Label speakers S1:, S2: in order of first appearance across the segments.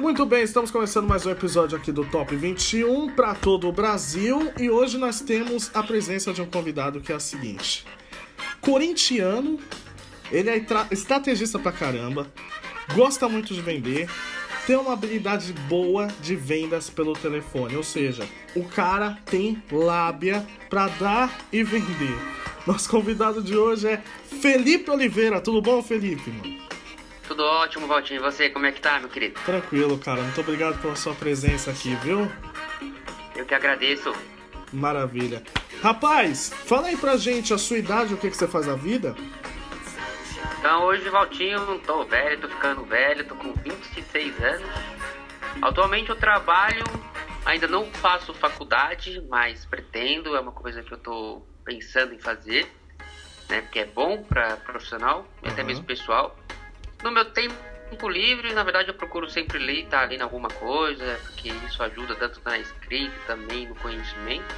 S1: Muito bem, estamos começando mais um episódio aqui do Top 21 para todo o Brasil e hoje nós temos a presença de um convidado que é o seguinte: corintiano, ele é estrategista pra caramba, gosta muito de vender, tem uma habilidade boa de vendas pelo telefone, ou seja, o cara tem lábia para dar e vender. Nosso convidado de hoje é Felipe Oliveira. Tudo bom, Felipe? Mano?
S2: Tudo ótimo, Valtinho. E você, como é que tá, meu querido?
S1: Tranquilo, cara. Muito obrigado pela sua presença aqui, viu?
S2: Eu que agradeço.
S1: Maravilha. Rapaz, fala aí pra gente a sua idade, o que, que você faz na vida.
S2: Então, hoje, Valtinho, tô velho, tô ficando velho, tô com 26 anos. Atualmente eu trabalho, ainda não faço faculdade, mas pretendo, é uma coisa que eu tô pensando em fazer, né? Porque é bom para profissional e uhum. até mesmo pessoal. No meu tempo livre, na verdade, eu procuro sempre ler e estar tá lendo alguma coisa, porque isso ajuda tanto na escrita também no conhecimento.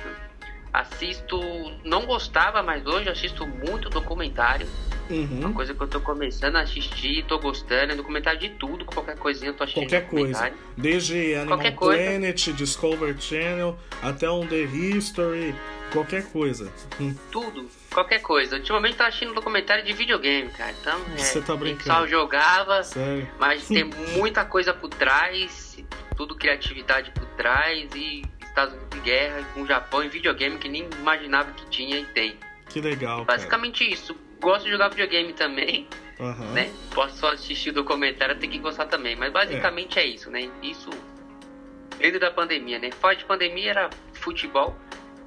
S2: Assisto, não gostava, mas hoje assisto muito documentário. Uhum. Uma coisa que eu tô começando a assistir, tô gostando, é documentário de tudo, qualquer coisinha eu tô assistindo.
S1: Qualquer coisa. Desde Animal qualquer Planet, coisa. Discovery Channel, até um The History, qualquer coisa.
S2: Hum. Tudo, qualquer coisa. Ultimamente tá assistindo documentário de videogame, cara. Então,
S1: é, Você tá brincando.
S2: Só jogava,
S1: Sério?
S2: mas tem muita coisa por trás, tudo criatividade por trás e Estados Unidos em guerra com o Japão em videogame que nem imaginava que tinha e tem.
S1: Que legal.
S2: Basicamente
S1: cara.
S2: isso. Gosto de jogar videogame também.
S1: Uhum.
S2: Né? Posso só assistir o documentário, tem que gostar também. Mas basicamente é. é isso, né? Isso dentro da pandemia, né? Fora de pandemia era futebol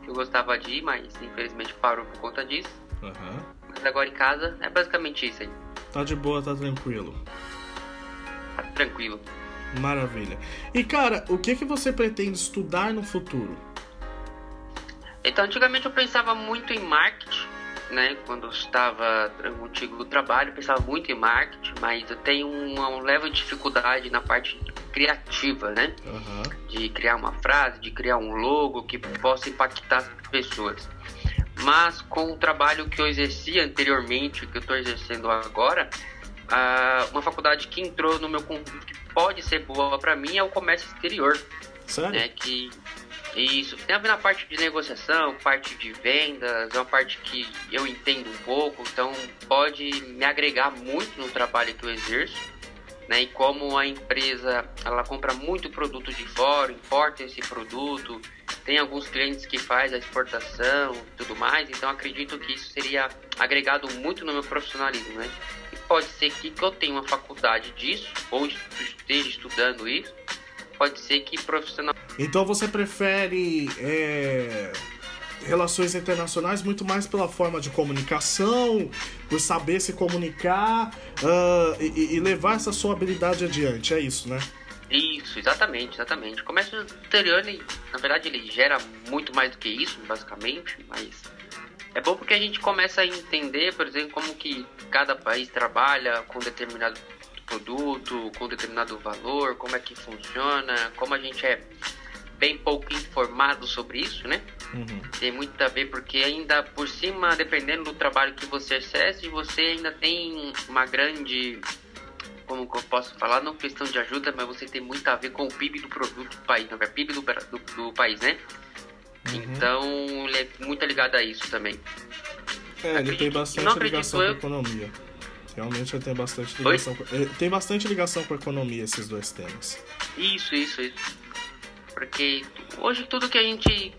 S2: que eu gostava de ir, mas infelizmente parou por conta disso.
S1: Uhum.
S2: Mas agora em casa é basicamente isso aí.
S1: Tá de boa, tá tranquilo.
S2: Tá tranquilo.
S1: Maravilha. E cara, o que que você pretende estudar no futuro?
S2: Então, antigamente eu pensava muito em marketing, né? Quando eu estava no antigo trabalho, eu pensava muito em marketing, mas eu tenho uma, um leve dificuldade na parte criativa, né?
S1: Uhum.
S2: De criar uma frase, de criar um logo que possa impactar as pessoas. Mas com o trabalho que eu exercia anteriormente, que eu estou exercendo agora, uma faculdade que entrou no meu conjunto que pode ser boa para mim é o comércio exterior.
S1: Sério?
S2: Né? Que isso tem a ver na parte de negociação, parte de vendas, é uma parte que eu entendo um pouco, então pode me agregar muito no trabalho que eu exerço né? E como a empresa ela compra muito produto de fora, importa esse produto, tem alguns clientes que faz a exportação, tudo mais. Então acredito que isso seria agregado muito no meu profissionalismo, né? E pode ser que, que eu tenha uma faculdade disso ou esteja estudando isso. Pode ser que profissional.
S1: Então você prefere é relações internacionais muito mais pela forma de comunicação, por saber se comunicar uh, e, e, levar essa sua habilidade adiante, é isso, né?
S2: Isso, exatamente, exatamente. O comércio exterior, ele, na verdade, ele gera muito mais do que isso, basicamente, mas é bom porque a gente começa a entender, por exemplo, como que cada país trabalha com determinado produto, com determinado valor, como é que funciona, como a gente é bem pouco informado sobre isso, né?
S1: Uhum.
S2: Tem muito a ver porque ainda por cima, dependendo do trabalho que você exerce, você ainda tem uma grande, como que eu posso falar, não questão de ajuda, mas você tem muito a ver com o PIB do produto do país, não é PIB do, do, do país, né? Uhum. Então ele é muito ligado a isso também.
S1: É, ele tem bastante ligação eu... com a economia. Realmente ele tem bastante ligação. Com... Tem bastante ligação com a economia esses dois temas.
S2: Isso, isso, isso. Porque hoje tudo que a gente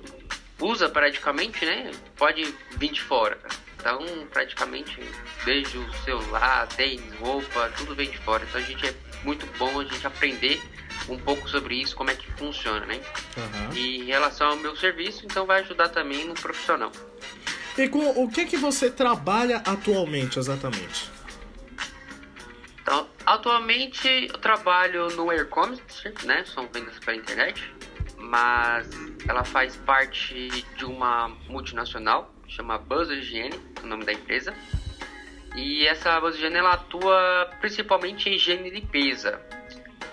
S2: usa praticamente, né, pode vir de fora. Então, praticamente, desde o celular, tênis, roupa, tudo vem de fora. Então, a gente é muito bom a gente aprender um pouco sobre isso, como é que funciona, né?
S1: Uhum.
S2: E em relação ao meu serviço, então vai ajudar também no profissional.
S1: E com o que que você trabalha atualmente, exatamente?
S2: Então, atualmente eu trabalho no e-commerce, né? São vendas para internet mas ela faz parte de uma multinacional, chama Buzz Higiene, o nome da empresa. E essa Buzz Higiene ela atua principalmente em higiene e limpeza.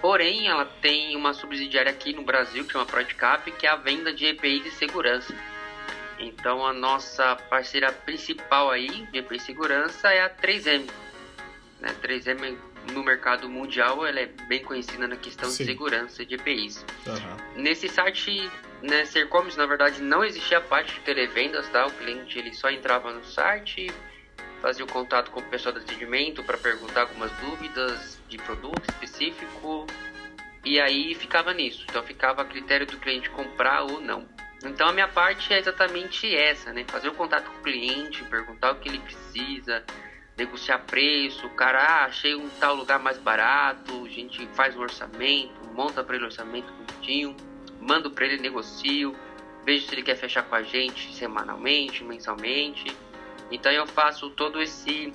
S2: Porém, ela tem uma subsidiária aqui no Brasil, que chama Prodcap, que é a venda de EPIs de segurança. Então, a nossa parceira principal aí de EPI de segurança é a 3M. Né? 3M no mercado mundial ela é bem conhecida na questão Sim. de segurança de EPIs. Uhum. Nesse site, né, Sercoms, na verdade, não existia a parte de televendas, tá? O cliente ele só entrava no site, fazia o contato com o pessoal do atendimento para perguntar algumas dúvidas de produto específico e aí ficava nisso. Então ficava a critério do cliente comprar ou não. Então a minha parte é exatamente essa, né? Fazer o contato com o cliente, perguntar o que ele precisa, negociar preço, cara, ah, achei um tal lugar mais barato, a gente faz o orçamento, monta para ele o orçamento bonitinho, mando para ele, negocio, vejo se ele quer fechar com a gente semanalmente, mensalmente. Então eu faço todo esse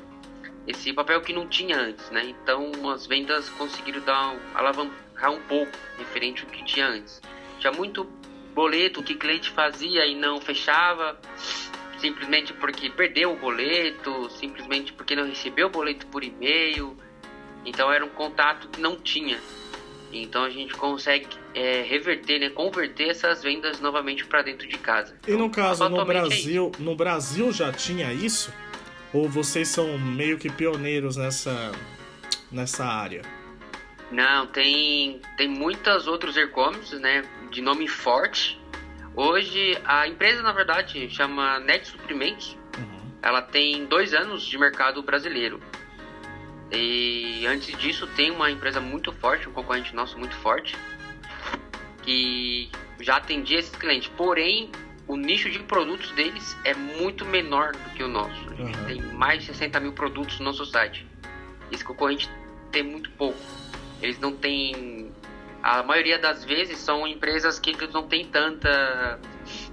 S2: esse papel que não tinha antes, né? Então as vendas conseguiram dar um, alavancar um pouco referente ao que tinha antes. Tinha muito boleto que cliente fazia e não fechava simplesmente porque perdeu o boleto, simplesmente porque não recebeu o boleto por e-mail. Então era um contato que não tinha. Então a gente consegue é, reverter, né, converter essas vendas novamente para dentro de casa.
S1: E no
S2: então,
S1: caso no é Brasil, é no Brasil já tinha isso? Ou vocês são meio que pioneiros nessa nessa área?
S2: Não, tem tem muitas outros e-commerces, né, de nome forte Hoje, a empresa, na verdade, chama Net Suprimentos. Uhum. Ela tem dois anos de mercado brasileiro. E antes disso, tem uma empresa muito forte, um concorrente nosso muito forte, que já atendia esses clientes. Porém, o nicho de produtos deles é muito menor do que o nosso. A gente uhum. tem mais de 60 mil produtos no nosso site. Esse concorrente tem muito pouco. Eles não têm a maioria das vezes são empresas que não têm tanta,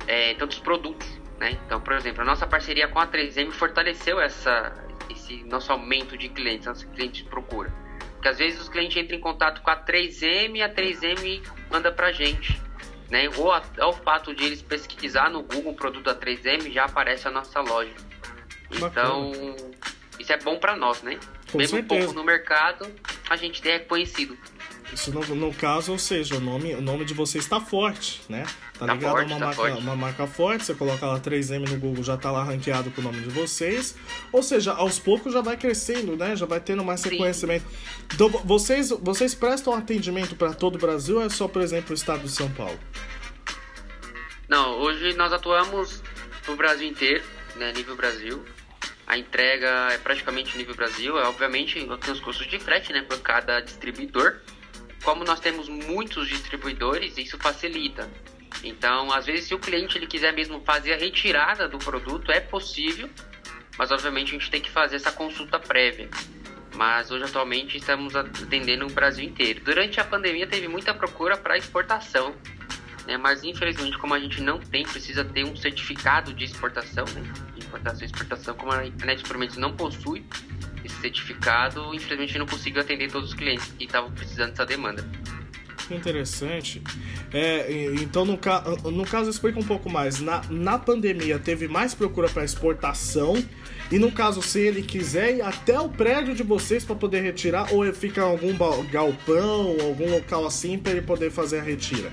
S2: é, tantos produtos. Né? Então, por exemplo, a nossa parceria com a 3M fortaleceu essa, esse nosso aumento de clientes, nosso cliente procura. Porque às vezes os clientes entram em contato com a 3M e a 3M manda pra gente. Né? Ou ao fato de eles pesquisar no Google o produto da 3M já aparece a nossa loja. Então, isso é bom para nós, né? Com Mesmo certeza. pouco no mercado, a gente é conhecido.
S1: Isso no, no, caso, ou seja, o nome, o nome de você está forte, né? Tá,
S2: tá
S1: ligado
S2: forte,
S1: uma,
S2: tá
S1: marca,
S2: forte.
S1: uma marca forte, você coloca lá 3M no Google, já tá lá ranqueado com o nome de vocês. Ou seja, aos poucos já vai crescendo, né? Já vai tendo mais reconhecimento. Então, vocês, vocês prestam atendimento para todo o Brasil ou é só, por exemplo, o estado de São Paulo?
S2: Não, hoje nós atuamos no Brasil inteiro, né? Nível Brasil. A entrega é praticamente nível Brasil. É, obviamente, tem os custos de frete, né? Por cada distribuidor como nós temos muitos distribuidores, isso facilita. Então, às vezes, se o cliente ele quiser mesmo fazer a retirada do produto, é possível, mas obviamente a gente tem que fazer essa consulta prévia. Mas hoje, atualmente, estamos atendendo o Brasil inteiro. Durante a pandemia, teve muita procura para exportação, né? mas infelizmente, como a gente não tem, precisa ter um certificado de exportação, né? Importação e exportação, como a internet experimentos não possui, esse certificado, infelizmente não consigo atender todos os clientes que estavam precisando dessa demanda.
S1: Interessante. É, então, no, no caso, explica um pouco mais. Na, na pandemia, teve mais procura para exportação. E no caso, se ele quiser ir até o prédio de vocês para poder retirar, ou fica em algum galpão, algum local assim para ele poder fazer a retira?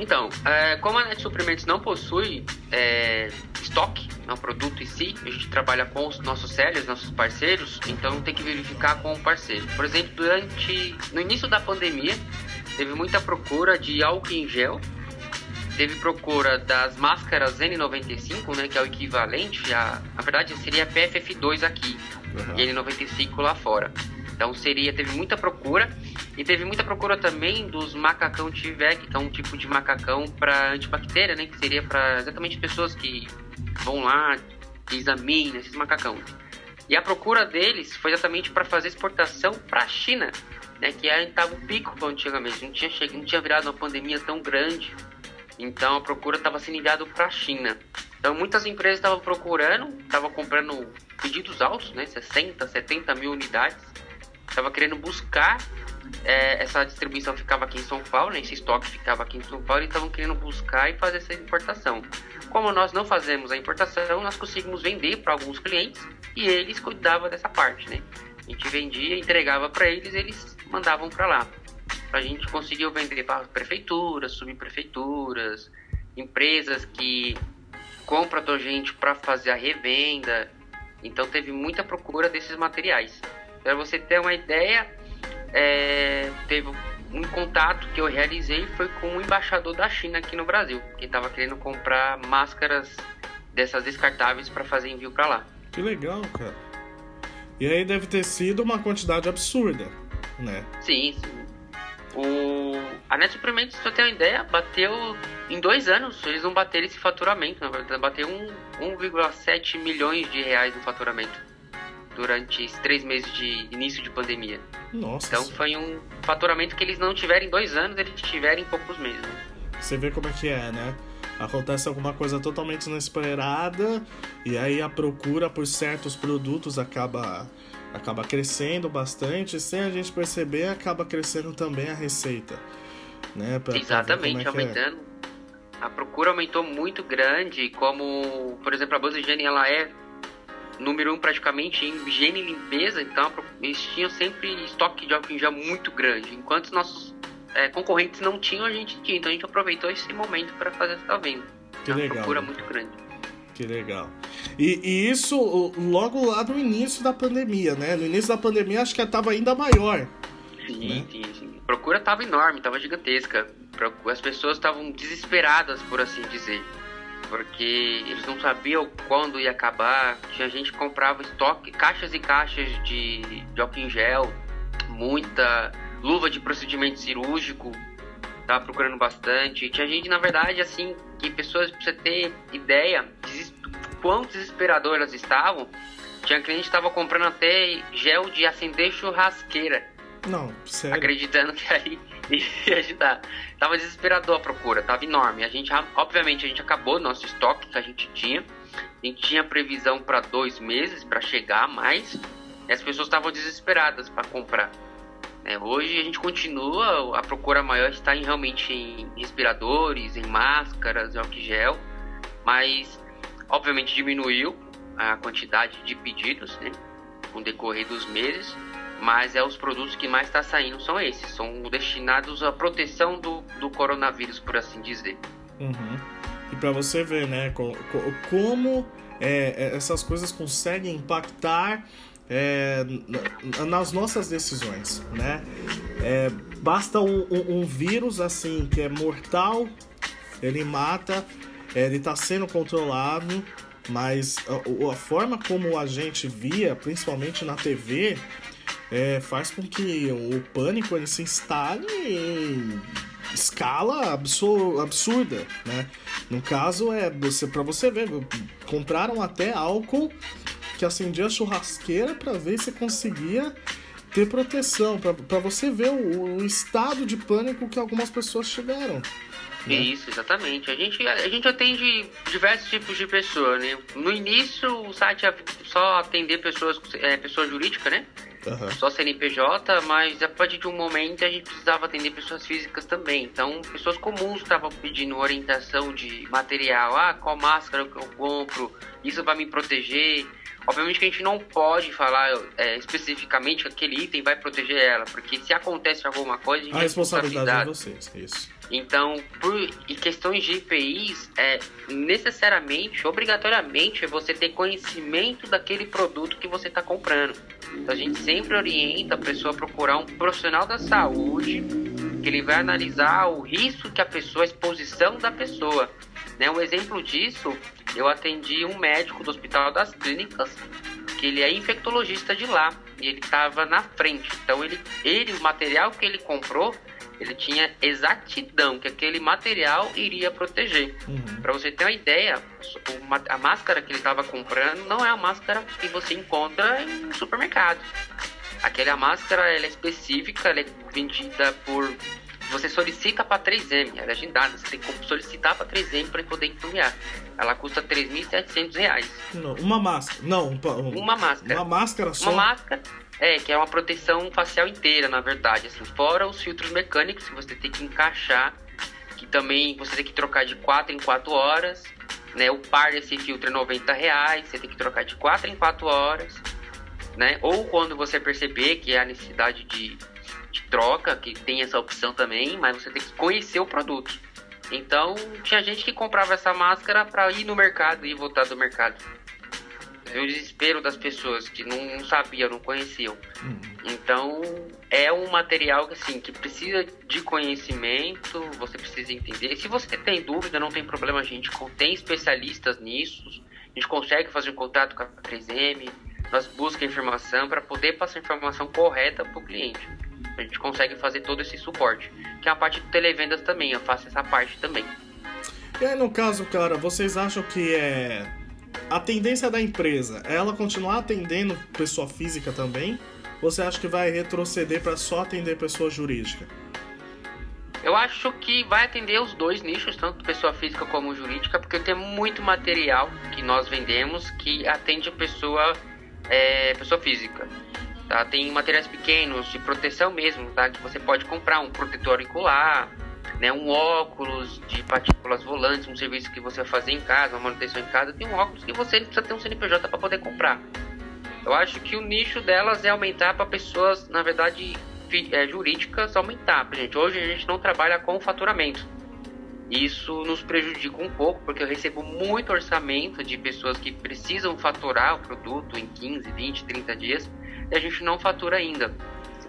S2: Então, é, como a Net Suprimentos não possui é, estoque, no produto em si, a gente trabalha com os nossos sellers, nossos parceiros, então tem que verificar com o parceiro. Por exemplo, durante no início da pandemia, teve muita procura de álcool em gel, teve procura das máscaras N95, né, que é o equivalente a, na verdade, seria PFF2 aqui uhum. e N95 lá fora. Então seria, teve muita procura e teve muita procura também dos macacão T-VEC, que é um tipo de macacão para antibactéria, né? Que seria para exatamente pessoas que vão lá, examinam esses macacão. E a procura deles foi exatamente para fazer exportação para a China, né? Que estava um pico antigamente, não tinha chegado, não tinha virado uma pandemia tão grande. Então a procura estava sendo enviada para a China. Então muitas empresas estavam procurando, estavam comprando pedidos altos, né? 60, 70 mil unidades. Estava querendo buscar é, essa distribuição ficava aqui em São Paulo, né, esse estoque ficava aqui em São Paulo e estavam querendo buscar e fazer essa importação. Como nós não fazemos a importação, nós conseguimos vender para alguns clientes e eles cuidavam dessa parte, né? A gente vendia, entregava para eles, eles mandavam para lá. A gente conseguiu vender para prefeituras, subprefeituras, empresas que compram da gente para fazer a revenda. Então teve muita procura desses materiais. Para você ter uma ideia, é, teve um contato que eu realizei foi com um embaixador da China aqui no Brasil, que estava querendo comprar máscaras dessas descartáveis para fazer envio para lá.
S1: Que legal, cara. E aí deve ter sido uma quantidade absurda, né?
S2: Sim, sim. O... A Net Suprimentos, pra ter uma ideia, bateu em dois anos. Eles não bateram esse faturamento, na verdade, bateu 1,7 milhões de reais no faturamento durante esses três meses de início de pandemia.
S1: Nossa.
S2: Então foi um faturamento que eles não tiveram em dois anos, eles tiveram em poucos meses.
S1: Você vê como é que é, né? Acontece alguma coisa totalmente inesperada e aí a procura por certos produtos acaba acaba crescendo bastante, sem a gente perceber, acaba crescendo também a receita. Né?
S2: Pra, Exatamente, pra é, é aumentando. É. A procura aumentou muito grande, como, por exemplo, a Buzz Higiene, ela é número um praticamente em higiene e limpeza, então eles tinham sempre estoque de álcool em gel muito grande. Enquanto os nossos é, concorrentes não tinham, a gente tinha. Então a gente aproveitou esse momento para fazer essa venda.
S1: Que legal. Uma
S2: procura muito grande.
S1: Que legal. E, e, isso logo lá no início da pandemia, né? No início da pandemia acho que estava ainda maior.
S2: Sim, né? sim, sim. A procura estava enorme, estava gigantesca. As pessoas estavam desesperadas, por assim dizer porque eles não sabiam quando ia acabar. Tinha gente que comprava estoque, caixas e caixas de, de álcool em gel, muita luva de procedimento cirúrgico, tava procurando bastante. Tinha gente, na verdade, assim, que pessoas, pra você ter ideia, desist... quão desesperadoras estavam, tinha cliente que estava comprando até gel de acender churrasqueira.
S1: Não, sério.
S2: Acreditando que aí ia ajudar. Tava desesperador a procura, tava enorme. A gente, obviamente, a gente acabou nosso estoque que a gente tinha. A gente tinha previsão para dois meses para chegar mais. E as pessoas estavam desesperadas para comprar. É, hoje a gente continua, a procura maior está em, realmente em respiradores, em máscaras, em álcool gel, mas obviamente diminuiu a quantidade de pedidos né, com decorrer dos meses mas é os produtos que mais está saindo são esses, são destinados à proteção do, do coronavírus, por assim dizer.
S1: Uhum. E para você ver, né, como é, é, essas coisas conseguem impactar é, nas nossas decisões, né? É, basta um, um, um, vírus assim que é mortal, ele mata, é, ele está sendo controlado, mas a, a, forma como a gente via, principalmente na TV, é, faz com que o pânico ele se instale em escala absurda, né? No caso é você para você ver, compraram até álcool que acendia a churrasqueira para ver se conseguia ter proteção, para você ver o, o, estado de pânico que algumas pessoas tiveram.
S2: Né? Isso, exatamente. A gente, a gente atende diversos tipos de pessoas, né? No início, o site é só atender pessoas, é, pessoa jurídica, né? Uhum. Só CNPJ, mas a partir de um momento a gente precisava atender pessoas físicas também. Então, pessoas comuns estavam pedindo orientação de material. Ah, qual máscara que eu compro? Isso vai me proteger? Obviamente que a gente não pode falar é, especificamente que aquele item vai proteger ela, porque se acontece alguma coisa, a, gente
S1: a responsabilidade é de vocês, isso.
S2: Então, por em questões de IPIs, é necessariamente, obrigatoriamente, você ter conhecimento daquele produto que você está comprando. Então, a gente sempre orienta a pessoa a procurar um profissional da saúde que ele vai analisar o risco que a pessoa, a exposição da pessoa. Né? Um exemplo disso, eu atendi um médico do Hospital das Clínicas, que ele é infectologista de lá, e ele estava na frente. Então, ele, ele, o material que ele comprou, ele tinha exatidão que aquele material iria proteger. Uhum. Para você ter uma ideia, a máscara que ele estava comprando não é a máscara que você encontra em supermercado. Aquela máscara ela é específica, ela é vendida por. Você solicita para 3M, ela é agendada, você tem que solicitar para 3M para poder encaminhar. Ela custa R$ 3.700.
S1: Uma máscara. Não,
S2: uma máscara.
S1: Uma máscara só.
S2: Uma máscara é, que é uma proteção facial inteira, na verdade, assim, fora os filtros mecânicos que você tem que encaixar, que também você tem que trocar de 4 em 4 horas, né? O par desse filtro é 90 reais, você tem que trocar de 4 em 4 horas, né? Ou quando você perceber que há necessidade de, de troca, que tem essa opção também, mas você tem que conhecer o produto. Então, tinha gente que comprava essa máscara para ir no mercado e voltar do mercado. ver o desespero das pessoas que não sabiam, não conheciam. Uhum. Então, é um material assim, que precisa de conhecimento, você precisa entender. Se você tem dúvida, não tem problema, a gente tem especialistas nisso, a gente consegue fazer um contato com a 3M, nós buscamos informação para poder passar a informação correta para o cliente. A gente consegue fazer todo esse suporte. Que é a parte de televendas também, eu faço essa parte também.
S1: E aí, no caso, cara, vocês acham que é a tendência da empresa é ela continuar atendendo pessoa física também? Ou você acha que vai retroceder para só atender pessoa jurídica?
S2: Eu acho que vai atender os dois nichos, tanto pessoa física como jurídica, porque tem muito material que nós vendemos que atende a pessoa, é, pessoa física. Tá? Tem materiais pequenos de proteção mesmo, tá? que você pode comprar um protetor auricular, né, um óculos de partículas volantes, um serviço que você vai fazer em casa, uma manutenção em casa, tem um óculos que você precisa ter um CNPJ para poder comprar. Eu acho que o nicho delas é aumentar para pessoas, na verdade, é, jurídicas aumentar. Gente, hoje a gente não trabalha com faturamento. Isso nos prejudica um pouco, porque eu recebo muito orçamento de pessoas que precisam faturar o produto em 15, 20, 30 dias e a gente não fatura ainda,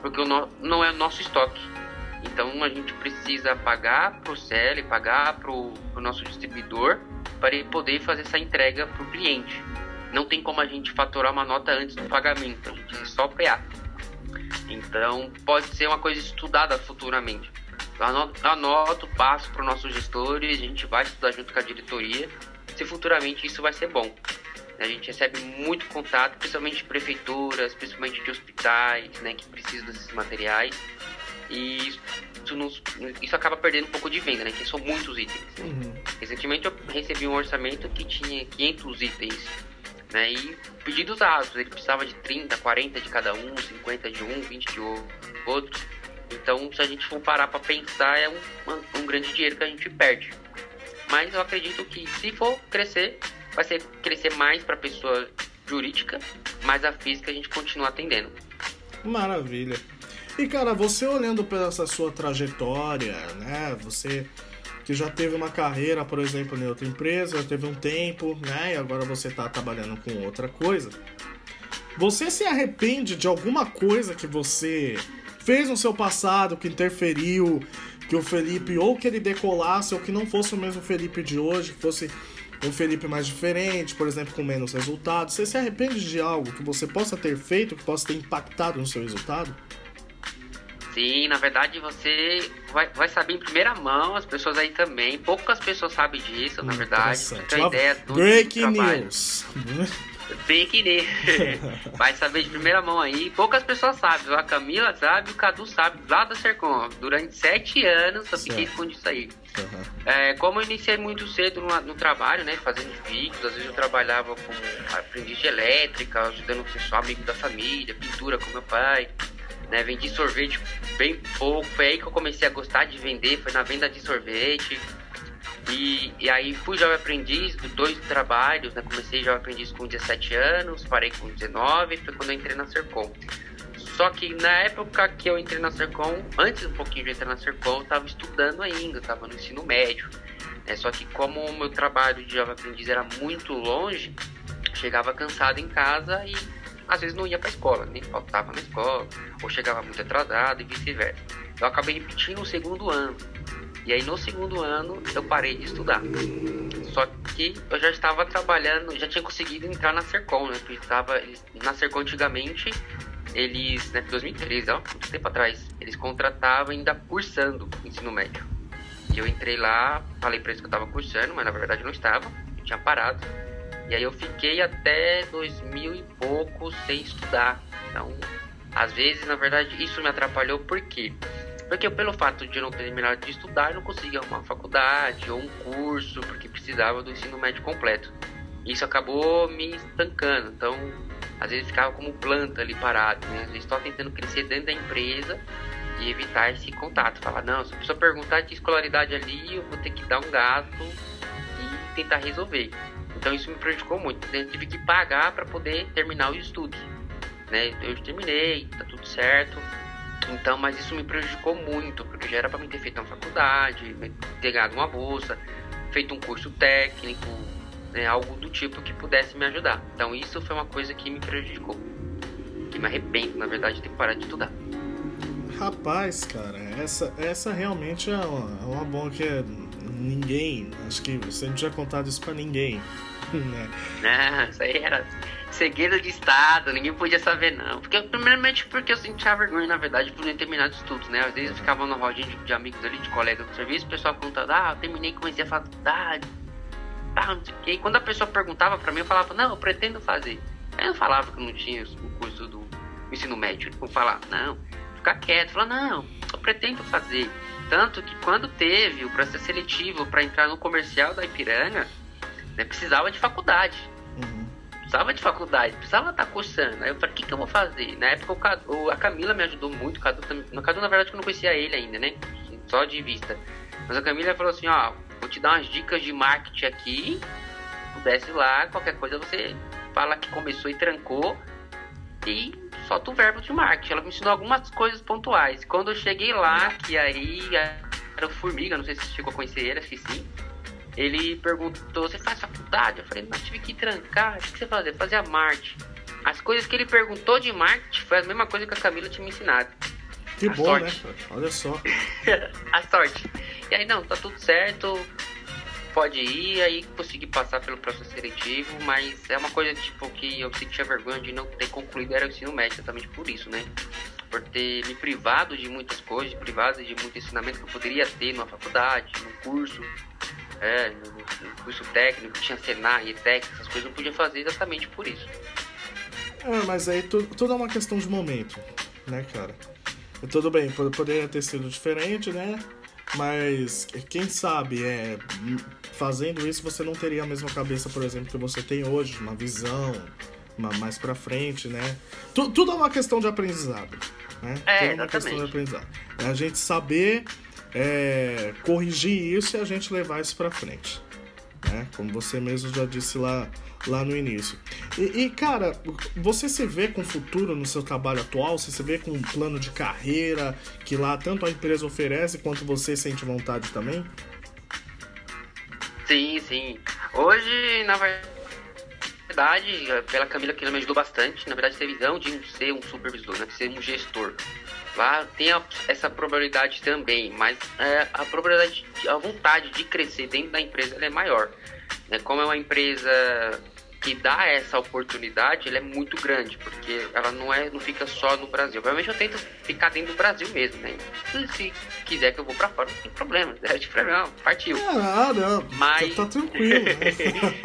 S2: porque não é o nosso estoque. Então a gente precisa pagar para o CL, pagar para o nosso distribuidor para ele poder fazer essa entrega para o cliente. Não tem como a gente faturar uma nota antes do pagamento, a gente é só PA. Então pode ser uma coisa estudada futuramente. Anoto, passo para o nosso gestor e a gente vai estudar junto com a diretoria se futuramente isso vai ser bom. A gente recebe muito contato, principalmente de prefeituras, principalmente de hospitais, né, que precisam desses materiais. E isso, nos, isso acaba perdendo um pouco de venda, né? Que são muitos itens. Uhum. Recentemente eu recebi um orçamento que tinha 500 itens. Né? E pedidos altos, ele precisava de 30, 40 de cada um, 50 de um, 20 de outro. Então, se a gente for parar para pensar, é um, um grande dinheiro que a gente perde. Mas eu acredito que se for crescer, vai ser crescer mais para pessoa jurídica, mas a física a gente continua atendendo.
S1: Maravilha. E cara, você olhando para essa sua trajetória, né? Você que já teve uma carreira, por exemplo, em outra empresa, teve um tempo, né? E agora você tá trabalhando com outra coisa. Você se arrepende de alguma coisa que você fez no seu passado que interferiu, que o Felipe ou que ele decolasse ou que não fosse o mesmo Felipe de hoje, que fosse um Felipe mais diferente, por exemplo, com menos resultados. Você se arrepende de algo que você possa ter feito, que possa ter impactado no seu resultado?
S2: Sim, na verdade você vai, vai saber em primeira mão, as pessoas aí também. Poucas pessoas sabem disso, na verdade. Tem ideia do
S1: Breaking news.
S2: Fake news. vai saber de primeira mão aí. Poucas pessoas sabem. A Camila sabe, o Cadu sabe, lá da Sercom. Durante sete anos eu fiquei escondido isso aí. Uhum. É, como eu iniciei muito cedo no, no, trabalho, né? Fazendo vídeos, às vezes eu trabalhava como aprendiz de elétrica, ajudando o pessoal, amigo da família, pintura com meu pai né? Vendi sorvete bem pouco, foi aí que eu comecei a gostar de vender, foi na venda de sorvete. E, e aí fui jovem aprendiz, dois trabalhos, né? Comecei jovem aprendiz com 17 anos, parei com 19, foi quando eu entrei na Sercom. Só que na época que eu entrei na Sercom, antes um pouquinho de entrar na Sercom, eu estava estudando ainda, estava no ensino médio. Né? Só que como o meu trabalho de jovem aprendiz era muito longe, chegava cansado em casa e às vezes não ia para escola, nem faltava na escola, ou chegava muito atrasado e vice-versa. Eu acabei repetindo o segundo ano. E aí no segundo ano eu parei de estudar. Só que eu já estava trabalhando, já tinha conseguido entrar na Sercom, né? Porque estava na Sercom antigamente, eles, né, 2013, ó, muito tempo atrás, eles contratavam ainda cursando ensino médio. E eu entrei lá, falei para eles que eu estava cursando, mas na verdade não estava, eu tinha parado. E aí eu fiquei até 2000 e pouco sem estudar. Então, às vezes, na verdade, isso me atrapalhou por Porque pelo fato de não ter terminado de estudar, eu não conseguia arrumar uma faculdade ou um curso, porque precisava do ensino médio completo. Isso acabou me estancando. Então, às vezes ficava como planta ali parado, né? Às vezes estou tentando crescer dentro da empresa e evitar esse contato. Falar, não, se a pessoa perguntar de escolaridade ali, eu vou ter que dar um gasto e tentar resolver. Então isso me prejudicou muito. Eu tive que pagar para poder terminar os estudos. Né? Eu terminei, tá tudo certo. Então, mas isso me prejudicou muito, porque já era para mim ter feito uma faculdade, ter ganhado uma bolsa, feito um curso técnico, né, algo do tipo que pudesse me ajudar. Então isso foi uma coisa que me prejudicou. Que me arrependo, na verdade, de ter parado de estudar.
S1: Rapaz, cara, essa, essa realmente é uma, é uma boa que ninguém, acho que você não tinha contado isso pra ninguém?
S2: Não, isso aí era segredo de estado, ninguém podia saber não. Porque, primeiramente porque eu sentia vergonha, na verdade, por não terminar de estudos, né? Às vezes eu ficava no rodinha de, de, amigos ali, de colegas do serviço, o pessoal perguntando, ah, eu terminei, comecei a faculdade, tá, não sei o quê. E quando a pessoa perguntava pra mim, eu falava, não, eu pretendo fazer. Aí eu falava que não tinha o curso do ensino médio. Eu falava, não, ficar quieto, falar, não, eu pretendo fazer. Tanto que quando teve o processo seletivo para entrar no comercial da Ipiranga, né, precisava de faculdade. Uhum. Precisava de faculdade, precisava estar cursando. Aí eu falei, o que, que eu vou fazer? Na época o Cadu, a Camila me ajudou muito, o Cadu, no Cadu na verdade eu não conhecia ele ainda, né? Só de vista. Mas a Camila falou assim, ó, vou te dar umas dicas de marketing aqui, pudesse lá, qualquer coisa você fala que começou e trancou e solta o verbo de marketing. Ela me ensinou algumas coisas pontuais. Quando eu cheguei lá, que aí era o Formiga, não sei se você chegou a conhecer ele, acho que sim. Ele perguntou, você faz faculdade? Eu falei, mas tive que trancar, o que você fazia? Fazia marketing. As coisas que ele perguntou de marketing foi a mesma coisa que a Camila tinha me ensinado.
S1: Que a bom, sorte. né? Olha só.
S2: a sorte. E aí, não, tá tudo certo pode ir, aí conseguir passar pelo processo seletivo, mas é uma coisa tipo que eu sentia vergonha de não ter concluído era o ensino médio, exatamente por isso, né? Por ter me privado de muitas coisas, privado de muito ensinamento que eu poderia ter numa faculdade, num curso, é, curso técnico, tinha Senai, ETEC, essas coisas não podia fazer exatamente por isso.
S1: É, mas aí tu, tudo é uma questão de momento, né, cara? E tudo bem, poderia ter sido diferente, né? Mas quem sabe, é, fazendo isso você não teria a mesma cabeça, por exemplo, que você tem hoje, uma visão uma, mais pra frente, né? Tu, tudo é uma questão de aprendizado, né?
S2: É,
S1: tudo é uma questão de aprendizado. É a gente saber é, corrigir isso e a gente levar isso pra frente né? Como você mesmo já disse lá, lá no início. E, e, cara, você se vê com futuro no seu trabalho atual? Você se vê com um plano de carreira que lá tanto a empresa oferece quanto você sente vontade também?
S2: Sim, sim. Hoje, na verdade, pela Camila que me ajudou bastante, na verdade, ter visão de ser um supervisor, né? de ser um gestor. Lá tem a, essa probabilidade também, mas é, a probabilidade, a vontade de crescer dentro da empresa é maior. Né? Como é uma empresa que dá essa oportunidade, ele é muito grande, porque ela não é, não fica só no Brasil. Obviamente eu tento ficar dentro do Brasil mesmo, né? Se quiser que eu vou para fora, não tem problema. É de problema, partiu.
S1: Ah, não. Mas tá, tá tranquilo. Né?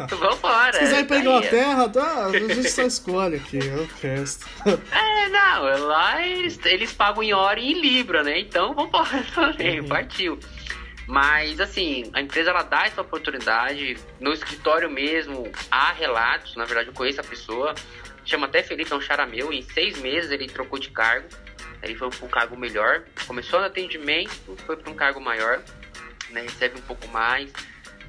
S2: Vambora.
S1: Se quiser ir pra Inglaterra, tá? A gente só escolhe aqui, é o resto.
S2: É, não, lá eles, eles pagam em hora e em libra, né? Então vambora também, uhum. partiu. Mas, assim, a empresa ela dá essa oportunidade. No escritório mesmo, há relatos. Na verdade, eu conheço a pessoa. Chama até Felipe, é um meu. Em seis meses ele trocou de cargo. Ele foi para um cargo melhor. Começou no atendimento, foi para um cargo maior. Né, recebe um pouco mais.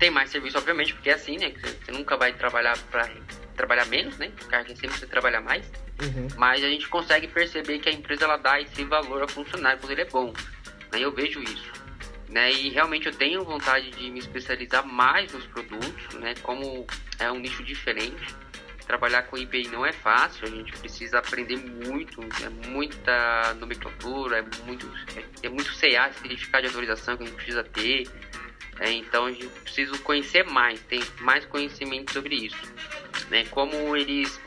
S2: Tem mais serviço, obviamente, porque é assim, né? Você nunca vai trabalhar para trabalhar menos, né? O cargo é sempre você trabalhar mais. Uhum. Mas a gente consegue perceber que a empresa ela dá esse valor ao funcionário quando ele é bom. Né? Eu vejo isso né? E realmente eu tenho vontade de me especializar mais nos produtos, né? Como é um nicho diferente. Trabalhar com IPI não é fácil, a gente precisa aprender muito, é muita nomenclatura, é muito, é, é muito CA, certificado de autorização que a gente precisa ter. É, então a gente precisa conhecer mais, tem mais conhecimento sobre isso. Né? Como eles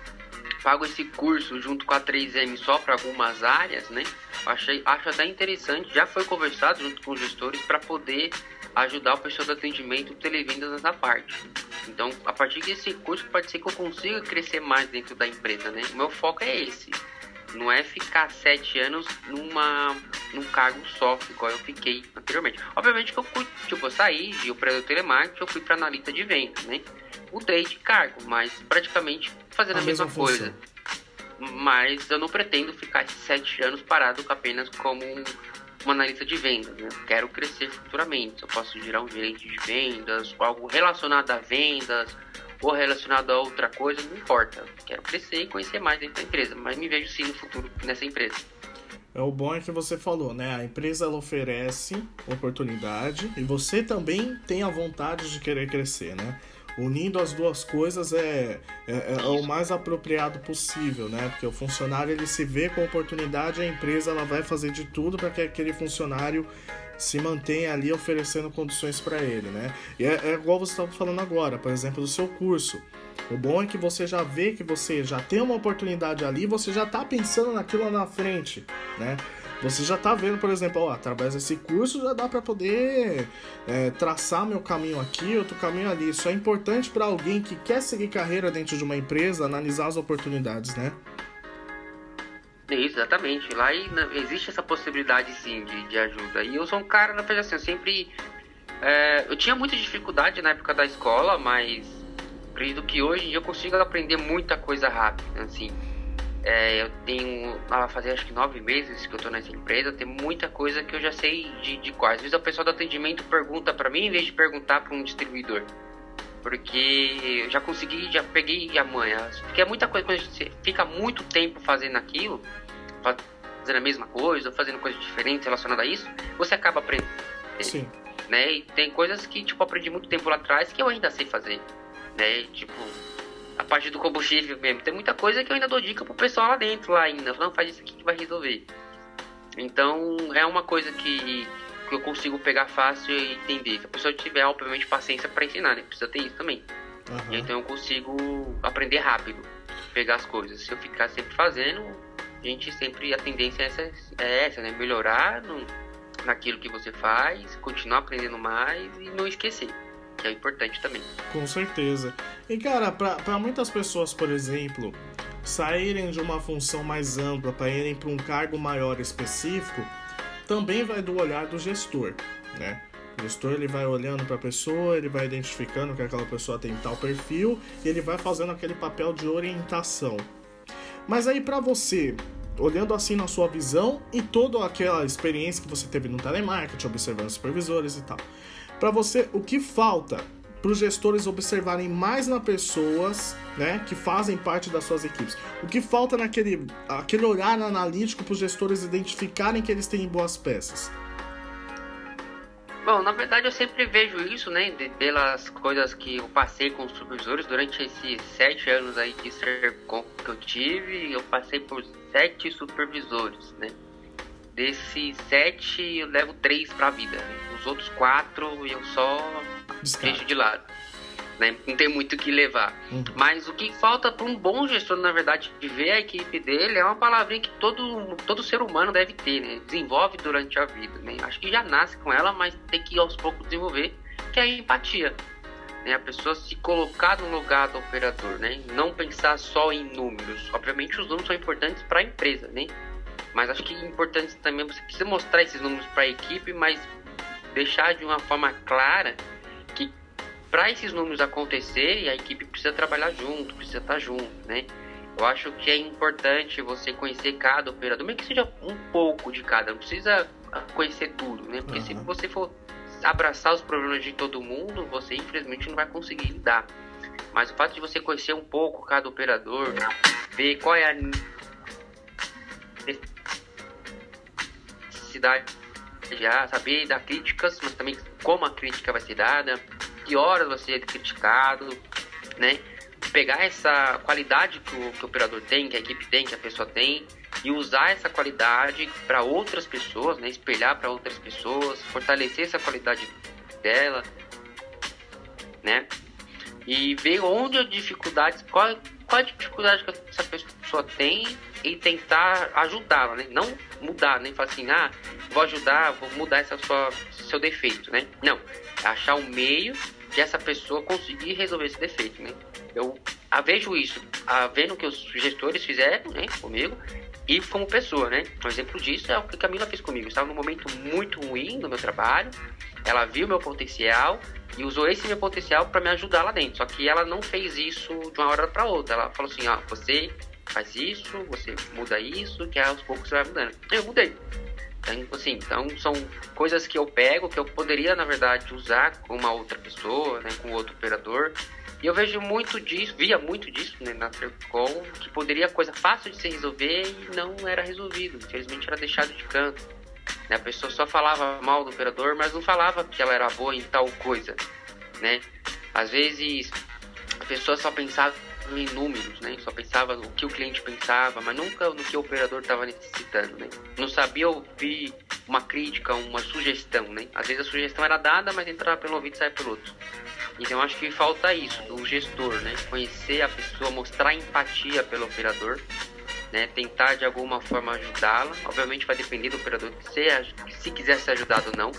S2: pagam esse curso junto com a 3M só para algumas áreas, né? Achei, acho até interessante, já foi conversado junto com os gestores para poder ajudar o pessoal do atendimento televendas nessa parte. Então, a partir desse curso, pode ser que eu consiga crescer mais dentro da empresa, né? O meu foco é esse. Não é ficar sete anos numa, num cargo só, igual eu fiquei anteriormente. Obviamente que eu fui, tipo, eu saí de operador telemarketing, eu fui para analista de venda, né? Mudei de cargo, mas praticamente fazendo a, a mesma, mesma coisa mas eu não pretendo ficar sete anos parado apenas como uma analista de vendas. Né? Quero crescer futuramente. Eu posso gerar um gerente de vendas, algo relacionado a vendas ou relacionado a outra coisa, não importa. Quero crescer e conhecer mais dentro da empresa, mas me vejo sim no futuro nessa empresa.
S1: É o bom é que você falou, né? A empresa ela oferece oportunidade e você também tem a vontade de querer crescer, né? unindo as duas coisas é, é, é, o mais apropriado possível, né? Porque o funcionário ele se vê com oportunidade, a empresa ela vai fazer de tudo para que aquele funcionário se mantenha ali oferecendo condições para ele, né? E é, é igual você estava falando agora, por exemplo, do seu curso. O bom é que você já vê que você já tem uma oportunidade ali, você já está pensando naquilo lá na frente, né? Você já está vendo, por exemplo, ó, através desse curso já dá para poder é, traçar meu caminho aqui, outro caminho ali. Isso é importante para alguém que quer seguir carreira dentro de uma empresa, analisar as oportunidades, né?
S2: Exatamente. Lá existe essa possibilidade sim de, de ajuda. E eu sou um cara, na verdade, assim, eu sempre. É, eu tinha muita dificuldade na época da escola, mas acredito que hoje eu consigo aprender muita coisa rápida, assim. É, eu tenho a fazer acho que nove meses que eu tô nessa empresa, tem muita coisa que eu já sei de, de quais. Às vezes o pessoal do atendimento pergunta para mim em vez de perguntar para um distribuidor. Porque eu já consegui, já peguei a manha. Porque é muita coisa, quando você fica muito tempo fazendo aquilo, fazendo a mesma coisa, fazendo coisas diferentes relacionadas a isso, você acaba aprendendo.
S1: Sim.
S2: Né? E tem coisas que, tipo, aprendi muito tempo lá atrás que eu ainda sei fazer. Né? Tipo, a parte do combustível mesmo. Tem muita coisa que eu ainda dou dica pro pessoal lá dentro, lá ainda. Não, faz isso aqui que vai resolver. Então, é uma coisa que, que eu consigo pegar fácil e entender. Se a pessoa tiver, obviamente, paciência para ensinar, né? Precisa ter isso também. Uhum. Então, eu consigo aprender rápido, pegar as coisas. Se eu ficar sempre fazendo, a gente sempre, a tendência é essa, é essa né? Melhorar no, naquilo que você faz, continuar aprendendo mais e não esquecer que é importante também.
S1: Com certeza. E cara, para muitas pessoas, por exemplo, saírem de uma função mais ampla para irem para um cargo maior específico, também vai do olhar do gestor, né? O gestor ele vai olhando para a pessoa, ele vai identificando que aquela pessoa tem tal perfil e ele vai fazendo aquele papel de orientação. Mas aí para você, olhando assim na sua visão e toda aquela experiência que você teve no telemarketing, observando supervisores e tal, para você, o que falta para os gestores observarem mais nas pessoas né, que fazem parte das suas equipes? O que falta naquele aquele olhar analítico para os gestores identificarem que eles têm boas peças?
S2: Bom, na verdade eu sempre vejo isso, né, de, pelas coisas que eu passei com os supervisores durante esses sete anos aí de ser que eu tive, eu passei por sete supervisores, né. Desses sete, eu levo três para a vida. Os outros quatro eu só Descarga. deixo de lado. Né? Não tem muito o que levar. Uhum. Mas o que falta para um bom gestor, na verdade, de ver a equipe dele é uma palavrinha que todo, todo ser humano deve ter, né? Desenvolve durante a vida. Né? Acho que já nasce com ela, mas tem que aos poucos desenvolver, que é a empatia. Né? A pessoa se colocar no lugar do operador, né? Não pensar só em números. Obviamente os números são importantes para a empresa, né? Mas acho que é importante também você precisa mostrar esses números para a equipe, mas deixar de uma forma clara para esses números acontecerem, a equipe precisa trabalhar junto, precisa estar junto, né? Eu acho que é importante você conhecer cada operador, mesmo que seja um pouco de cada, não precisa conhecer tudo, né? Porque uhum. se você for abraçar os problemas de todo mundo, você infelizmente não vai conseguir lidar. Mas o fato de você conhecer um pouco cada operador, ver qual é a necessidade já saber dar críticas, mas também como a crítica vai ser dada, que horas vai ser criticado, né? Pegar essa qualidade que o, que o operador tem, que a equipe tem, que a pessoa tem, e usar essa qualidade para outras pessoas, né? Espelhar para outras pessoas, fortalecer essa qualidade dela, né? E ver onde as dificuldades, qual, qual a dificuldade que essa pessoa tem e tentar ajudá-la, né? Não mudar, nem né? falar assim, ah, vou ajudar, vou mudar essa sua seu defeito, né? Não, é achar um meio de essa pessoa conseguir resolver esse defeito, né? Eu a, vejo isso, a, vendo que os gestores fizeram, né, comigo e como pessoa, né? Um exemplo disso é o que a Camila fez comigo. Eu estava num momento muito ruim no meu trabalho, ela viu meu potencial e usou esse meu potencial para me ajudar lá dentro. Só que ela não fez isso de uma hora para outra. Ela falou assim: ó, você faz isso, você muda isso, que aos poucos você vai mudando. Eu mudei. Então, assim, então são coisas que eu pego, que eu poderia, na verdade, usar com uma outra pessoa, né, com outro operador. E eu vejo muito disso, via muito disso né, na Sercom, que poderia coisa fácil de se resolver e não era resolvido. Infelizmente era deixado de canto. Né? A pessoa só falava mal do operador, mas não falava que ela era boa em tal coisa, né? Às vezes a pessoa só pensava em números, né? Só pensava no que o cliente pensava, mas nunca no que o operador estava necessitando, né? Não sabia ouvir uma crítica, uma sugestão, né? Às vezes a sugestão era dada, mas entrava pelo ouvido e saia pelo outro. Então acho que falta isso do gestor, né? Conhecer a pessoa, mostrar empatia pelo operador, né? Tentar de alguma forma ajudá-la. Obviamente vai depender do operador se, se quiser ser ajudado ou não,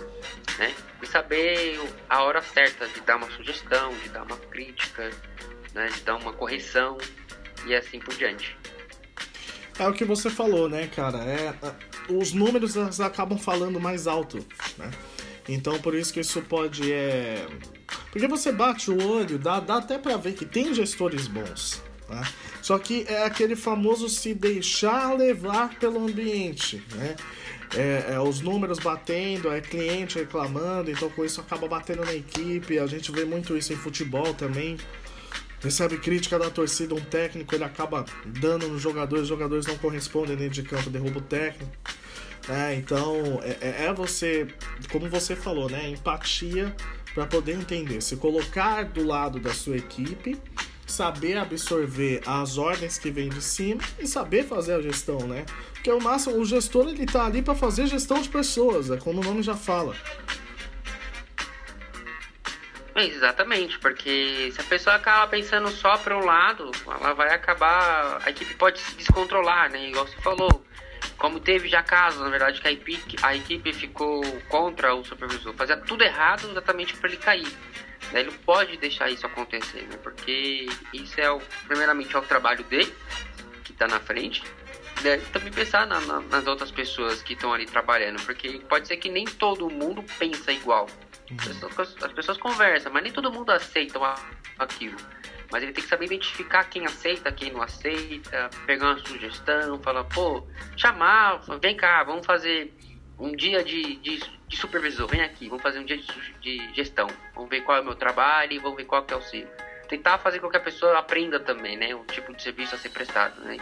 S2: né? E saber a hora certa de dar uma sugestão, de dar uma crítica, né? De dar uma correção e assim por diante.
S1: É o que você falou, né, cara? É, os números acabam falando mais alto, né? Então por isso que isso pode é porque você bate o olho, dá, dá até para ver que tem gestores bons, tá? Só que é aquele famoso se deixar levar pelo ambiente, né? É, é, os números batendo, é cliente reclamando, então com isso acaba batendo na equipe. A gente vê muito isso em futebol também. Recebe crítica da torcida, um técnico ele acaba dando nos jogadores, os jogadores não correspondem dentro de campo, derruba o técnico. É, então é, é, é você, como você falou, né? Empatia para poder entender, se colocar do lado da sua equipe, saber absorver as ordens que vêm de cima e saber fazer a gestão, né? Porque o máximo, o gestor ele tá ali para fazer gestão de pessoas, é como o nome já fala.
S2: Exatamente, porque se a pessoa acaba pensando só para um lado, ela vai acabar. A equipe pode se descontrolar, né? Igual você falou. Como teve já casos, na verdade, que a equipe, a equipe ficou contra o supervisor, fazia tudo errado exatamente para ele cair. Né? Ele pode deixar isso acontecer, né? Porque isso é, o, primeiramente, é o trabalho dele, que está na frente, né? e também pensar na, na, nas outras pessoas que estão ali trabalhando, porque pode ser que nem todo mundo pensa igual. As pessoas, as pessoas conversam, mas nem todo mundo aceita aquilo. Mas ele tem que saber identificar quem aceita, quem não aceita, pegar uma sugestão, falar, pô, chamar, vem cá, vamos fazer um dia de, de, de supervisor, vem aqui, vamos fazer um dia de, de, gestão, vamos ver qual é o meu trabalho, vamos ver qual é o seu. Tentar fazer com que a pessoa aprenda também, né, o tipo de serviço a ser prestado, né.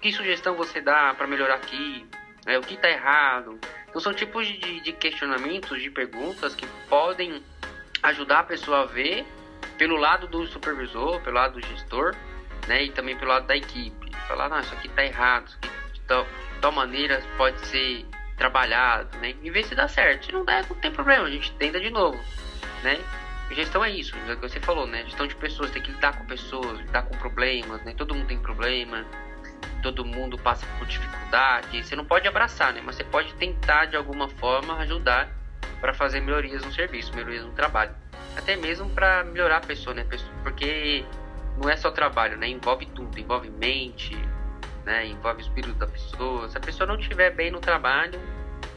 S2: Que sugestão você dá para melhorar aqui, né, o que está errado. Então são tipos de, de questionamentos, de perguntas que podem ajudar a pessoa a ver pelo lado do supervisor, pelo lado do gestor, né, e também pelo lado da equipe. Falar, não, isso aqui está errado, isso aqui de tal, de tal maneira pode ser trabalhado, né, e ver se dá certo. Se não der, não tem problema, a gente tenta de novo, né. Gestão é isso, é o que você falou, né? Gestão de pessoas, tem que lidar com pessoas, lidar com problemas, né? Todo mundo tem problema, todo mundo passa por dificuldade. Você não pode abraçar, né? Mas você pode tentar de alguma forma ajudar para fazer melhorias no serviço, melhorias no trabalho até mesmo para melhorar a pessoa, né? Porque não é só trabalho, né? Envolve tudo, envolve mente, né? Envolve o espírito da pessoa. Se a pessoa não estiver bem no trabalho,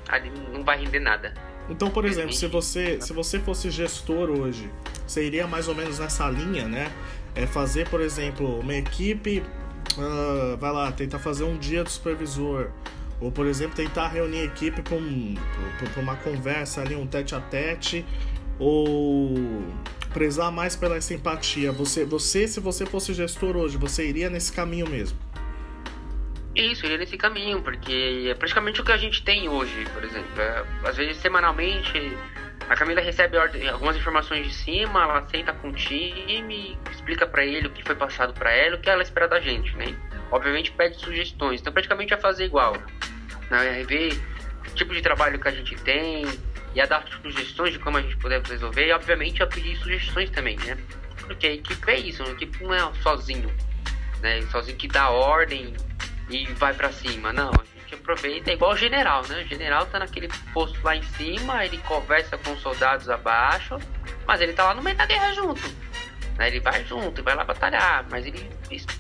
S2: ali não vai render nada.
S1: Então, por exemplo, se você, se você fosse gestor hoje, você iria mais ou menos nessa linha, né? É fazer, por exemplo, uma equipe, uh, vai lá, tentar fazer um dia do supervisor, ou, por exemplo, tentar reunir a equipe para um, uma conversa ali, um tete a tete, ou prezar mais pela simpatia? Você, você, se você fosse gestor hoje, você iria nesse caminho mesmo?
S2: Isso, iria nesse caminho, porque é praticamente o que a gente tem hoje, por exemplo. É, às vezes, semanalmente, a Camila recebe algumas informações de cima, ela senta com o time, explica para ele o que foi passado para ela, o que ela espera da gente, né? Obviamente pede sugestões, então praticamente vai fazer igual. Né? Ver o tipo de trabalho que a gente tem, ia dar sugestões de como a gente puder resolver e obviamente ia pedir sugestões também, né? Porque a equipe é isso, a equipe não é sozinho, né? Sozinho que dá ordem e vai para cima, não. A gente aproveita, é igual o general, né? O general tá naquele posto lá em cima, ele conversa com os soldados abaixo, mas ele tá lá no meio da guerra junto. Né? Ele vai junto, vai lá batalhar, mas ele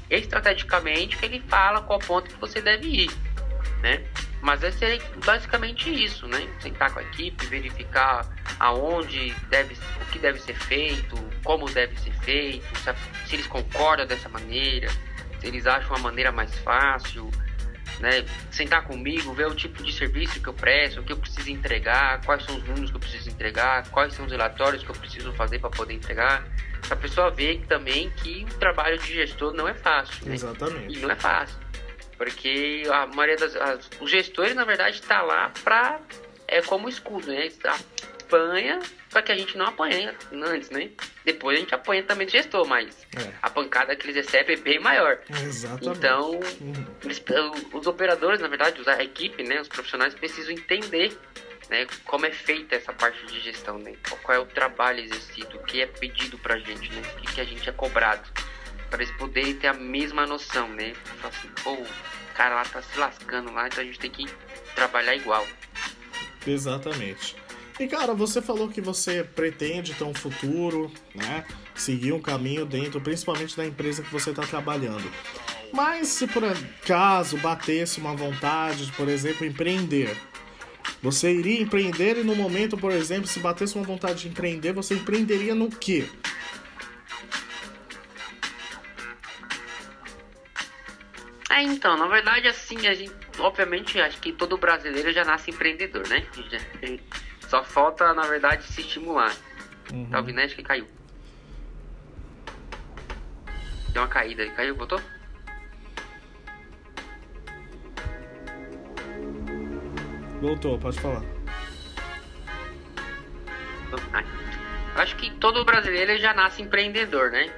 S2: estrategicamente ele fala qual ponto que você deve ir, né? Mas vai ser basicamente isso, né? Sentar com a equipe, verificar aonde deve, o que deve ser feito, como deve ser feito, se, eles concordam dessa maneira, eles acham uma maneira mais fácil, né? Sentar comigo, ver o tipo de serviço que eu presto, o que eu preciso entregar, quais são os números que eu preciso entregar, quais são os relatórios que eu preciso fazer para poder entregar. A pessoa ver também que o trabalho de gestor não é fácil. Né?
S1: Exatamente.
S2: E não é fácil. Porque a maioria das. As, os gestores, na verdade, está lá para. É como escudo, né? Está apanha, só que a gente não apanha antes, né? Depois a gente apanha também do gestor, mas
S1: É.
S2: a pancada que eles recebem é bem maior.
S1: Exatamente.
S2: Então,
S1: Uhum.
S2: eles- os operadores, na verdade, a equipe, né, os profissionais precisam entender né, como é feita essa parte de gestão, né? Qual- é o trabalho exercido, o que é pedido pra gente, né? O que, que a gente é cobrado. Para eles poderem ter a mesma noção, né? Falar assim, pô, o cara lá tá se lascando lá, então a gente tem que trabalhar igual.
S1: Exatamente. E cara, você falou que você pretende ter um futuro, né? Seguir um caminho dentro, principalmente da empresa que você está trabalhando. Mas se por acaso batesse uma vontade de, por exemplo, empreender, você iria empreender e no momento, por exemplo, se batesse uma vontade de empreender, você empreenderia no quê?
S2: É, então, na verdade, assim, a gente, obviamente, acho que todo brasileiro já nasce empreendedor, né? Já- Só falta, na verdade, se estimular.
S1: Uhum.
S2: Tá ouvindo? Acho que caiu. Deu uma caída aí. Caiu, voltou?
S1: Voltou, pode falar.
S2: Acho que todo brasileiro já nasce empreendedor, né?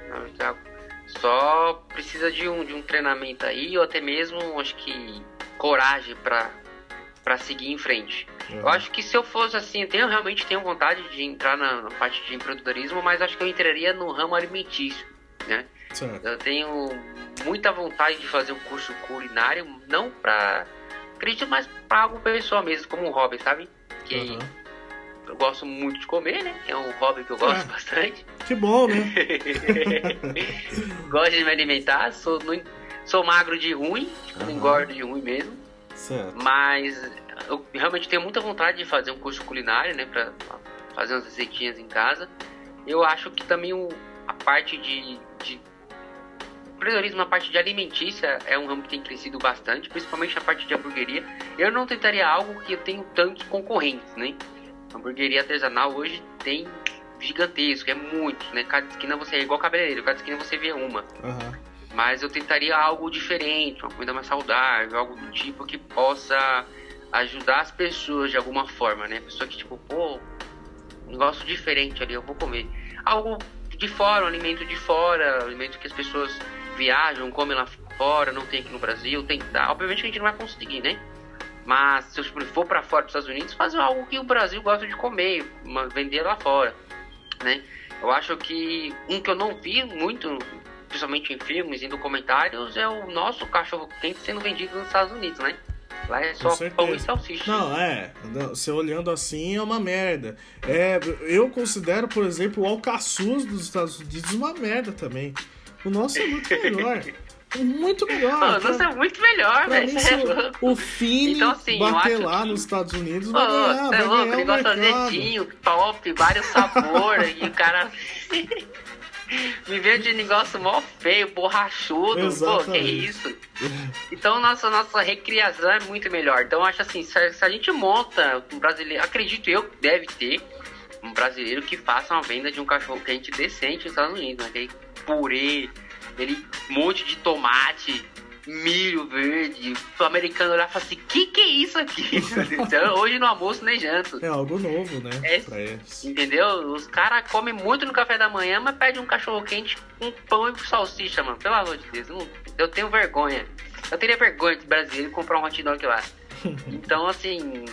S2: Só precisa de um, de um treinamento aí, ou até mesmo, acho que, coragem pra seguir em frente. Eu acho que se eu fosse assim, eu tenho, realmente tenho vontade de entrar na, na parte de empreendedorismo, mas acho que eu entraria no ramo alimentício, né?
S1: Certo.
S2: Eu tenho muita vontade de fazer um curso culinário, não pra. Acredito mais pra algo pessoal mesmo, como um hobby, sabe? Que
S1: Aham.
S2: eu gosto muito de comer, né? É um hobby que eu gosto
S1: É.
S2: bastante.
S1: Que bom, né?
S2: gosto de me alimentar, sou, sou magro de ruim, não
S1: Aham.
S2: engordo de ruim mesmo.
S1: Certo.
S2: Mas eu realmente tenho muita vontade de fazer um curso culinário, né? Pra fazer umas receitinhas em casa. Eu acho que também o- a parte de, de empreendedorismo na parte de alimentícia é um ramo que tem crescido bastante, principalmente na parte de hamburgueria. Eu não tentaria algo que eu tenho tantos concorrentes, né? A hamburgueria artesanal hoje tem gigantesco, é muito, né? Cada esquina você é igual cabeleireiro, cada esquina você vê uma.
S1: Aham.
S2: Mas eu tentaria algo diferente, uma comida mais saudável, algo do tipo que possa ajudar as pessoas de alguma forma, né? Pessoa que tipo, pô, um negócio diferente ali, eu vou comer. Algo de fora, um alimento de fora, um alimento que as pessoas viajam, comem lá fora, não tem aqui no Brasil, tentar. Obviamente que a gente não vai conseguir, né? Mas se eu for para fora, para os Estados Unidos, fazer algo que o Brasil gosta de comer, vender lá fora, né? Eu acho que um que eu não vi muito, principalmente em filmes e documentários, é o nosso cachorro quente sendo vendido nos Estados Unidos, né? Lá é só pão e salsicha.
S1: Não, é. Você olhando assim é uma merda. É, eu considero, por exemplo, o alcaçuz dos Estados Unidos uma merda também. O nosso é muito melhor. muito melhor.
S2: Pô,
S1: Pra-
S2: nossa, é muito melhor, velho. é
S1: o, o Fini
S2: Então, assim,
S1: bater lá
S2: que-
S1: nos Estados Unidos
S2: Pô,
S1: vai ganhar,
S2: é
S1: vai
S2: louco,
S1: ganhar o
S2: negócio
S1: mercado.
S2: azedinho, top, vários sabores, e o cara me de negócio mó feio, borrachudo, pô, que
S1: Exatamente.
S2: isso? Então nossa, nossa recriação é muito melhor. Então acho assim, se a, se a gente monta um brasileiro, acredito eu que deve ter um brasileiro que faça uma venda de um cachorro quente decente nos Estados Unidos, né? Aquele purê, aquele monte de tomate, milho verde. O americano olhar e falar assim, que que é isso aqui? Então, Hoje no almoço nem janto.
S1: É algo novo, né?
S2: É.
S1: Pra eles.
S2: Entendeu? Os caras comem muito no café da manhã, mas pedem um cachorro quente com pão e salsicha, mano. Pelo amor de Deus. Eu, não- eu tenho vergonha. Eu teria vergonha de brasileiro comprar um hot dog lá. Então, assim.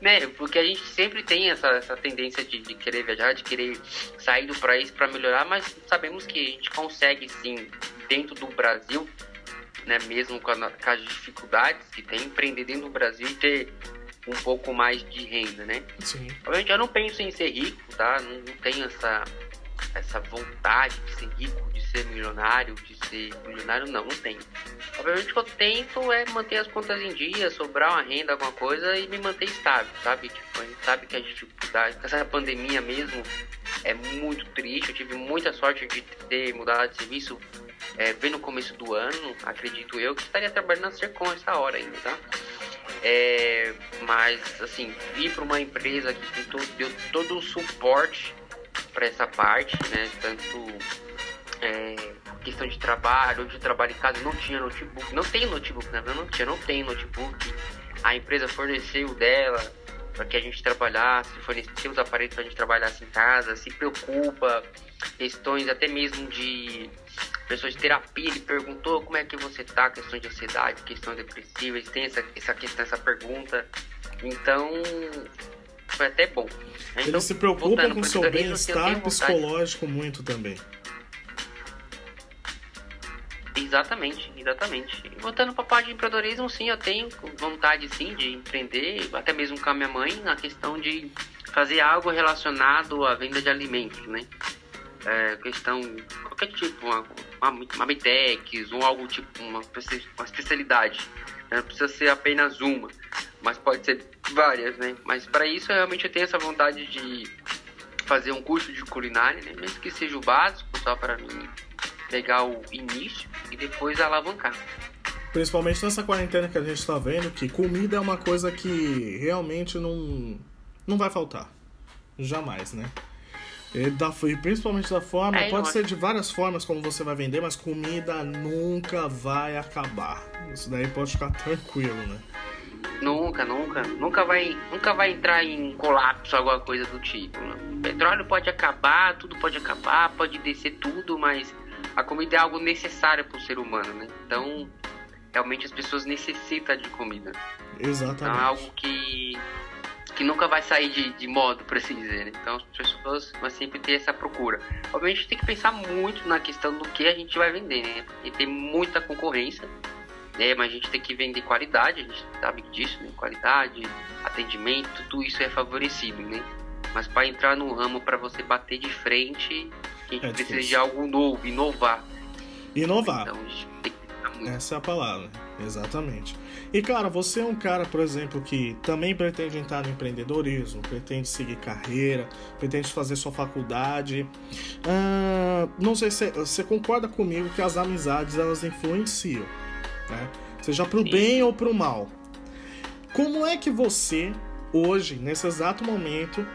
S2: Né? Porque a gente sempre tem essa, essa tendência de, de querer viajar, de querer sair do país para melhorar, mas sabemos que a gente consegue sim, dentro do Brasil, né? Mesmo com, a- com as dificuldades que tem, empreender dentro do Brasil e ter um pouco mais de renda, né?
S1: Sim.
S2: Obviamente eu não penso em ser rico, tá? Não, não tenho essa, essa vontade de ser rico, de ser milionário, de ser milionário, não, não tenho. Obviamente o que eu tento é manter as contas em dia, sobrar uma renda, alguma coisa e me manter estável, sabe? Tipo, a gente sabe que a dificuldade, essa pandemia mesmo é muito triste. Eu tive muita sorte de ter mudado de serviço é, bem no começo do ano, acredito eu, que estaria trabalhando na Sercom essa hora ainda, tá? É, mas, assim, ir para uma empresa que tem todo, deu todo o suporte para essa parte, né? Tanto é, questão de trabalho, de trabalho em casa, não tinha notebook, não tem notebook, né? Não tinha, não tem notebook. A empresa forneceu dela, para que a gente trabalhar, se fornecer os aparelhos para a gente trabalhar assim em casa, se preocupa, questões até mesmo de pessoas de terapia, ele perguntou como é que você tá, questões de ansiedade, questões depressivas, tem essa, essa questão, essa pergunta. Então, foi até bom.
S1: Então, ele se preocupa com o seu bem-estar psicológico muito também.
S2: Exatamente, exatamente. E voltando para a parte de empreendedorismo, sim, eu tenho vontade sim de empreender, até mesmo com a minha mãe, na questão de fazer algo relacionado à venda de alimentos, né? É, questão, qualquer tipo, uma, uma, uma Bitex, ou algo tipo, uma, uma especialidade. Não precisa ser apenas uma, mas pode ser várias, né? Mas para isso, eu realmente eu tenho essa vontade de fazer um curso de culinária, né? Mesmo que seja o básico, só para mim pegar o início e depois alavancar.
S1: Principalmente nessa quarentena que a gente está vendo, que comida é uma coisa que realmente não, não vai faltar. Jamais, né? E, da, e principalmente da forma, é, pode ser de várias formas como você vai vender, mas comida nunca vai acabar. Isso daí pode ficar tranquilo, né?
S2: Nunca, nunca. Nunca vai, nunca vai entrar em colapso, alguma coisa do tipo. Né? O petróleo pode acabar, tudo pode acabar, pode descer tudo, mas a comida é algo necessário para o ser humano, né? Então, realmente as pessoas necessitam de comida.
S1: Exatamente.
S2: Então é algo que, que nunca vai sair de, de modo, por assim dizer. Né? Então as pessoas vão sempre ter essa procura. Obviamente a gente tem que pensar muito na questão do que a gente vai vender, né? E tem muita concorrência, né? Mas a gente tem que vender qualidade, a gente sabe disso, né? Qualidade, atendimento, tudo isso é favorecido, né? Mas para entrar no ramo, para você bater de frente, a gente é precisa de algo novo, inovar.
S1: Inovar. Então, Essa é a palavra, exatamente. E cara, você é um cara, por exemplo, que também pretende entrar no empreendedorismo, pretende seguir carreira, pretende fazer sua faculdade. Uh, não sei se você concorda comigo que as amizades elas influenciam, né? Seja pro Sim. bem ou pro mal. Como é que você, hoje, nesse exato momento,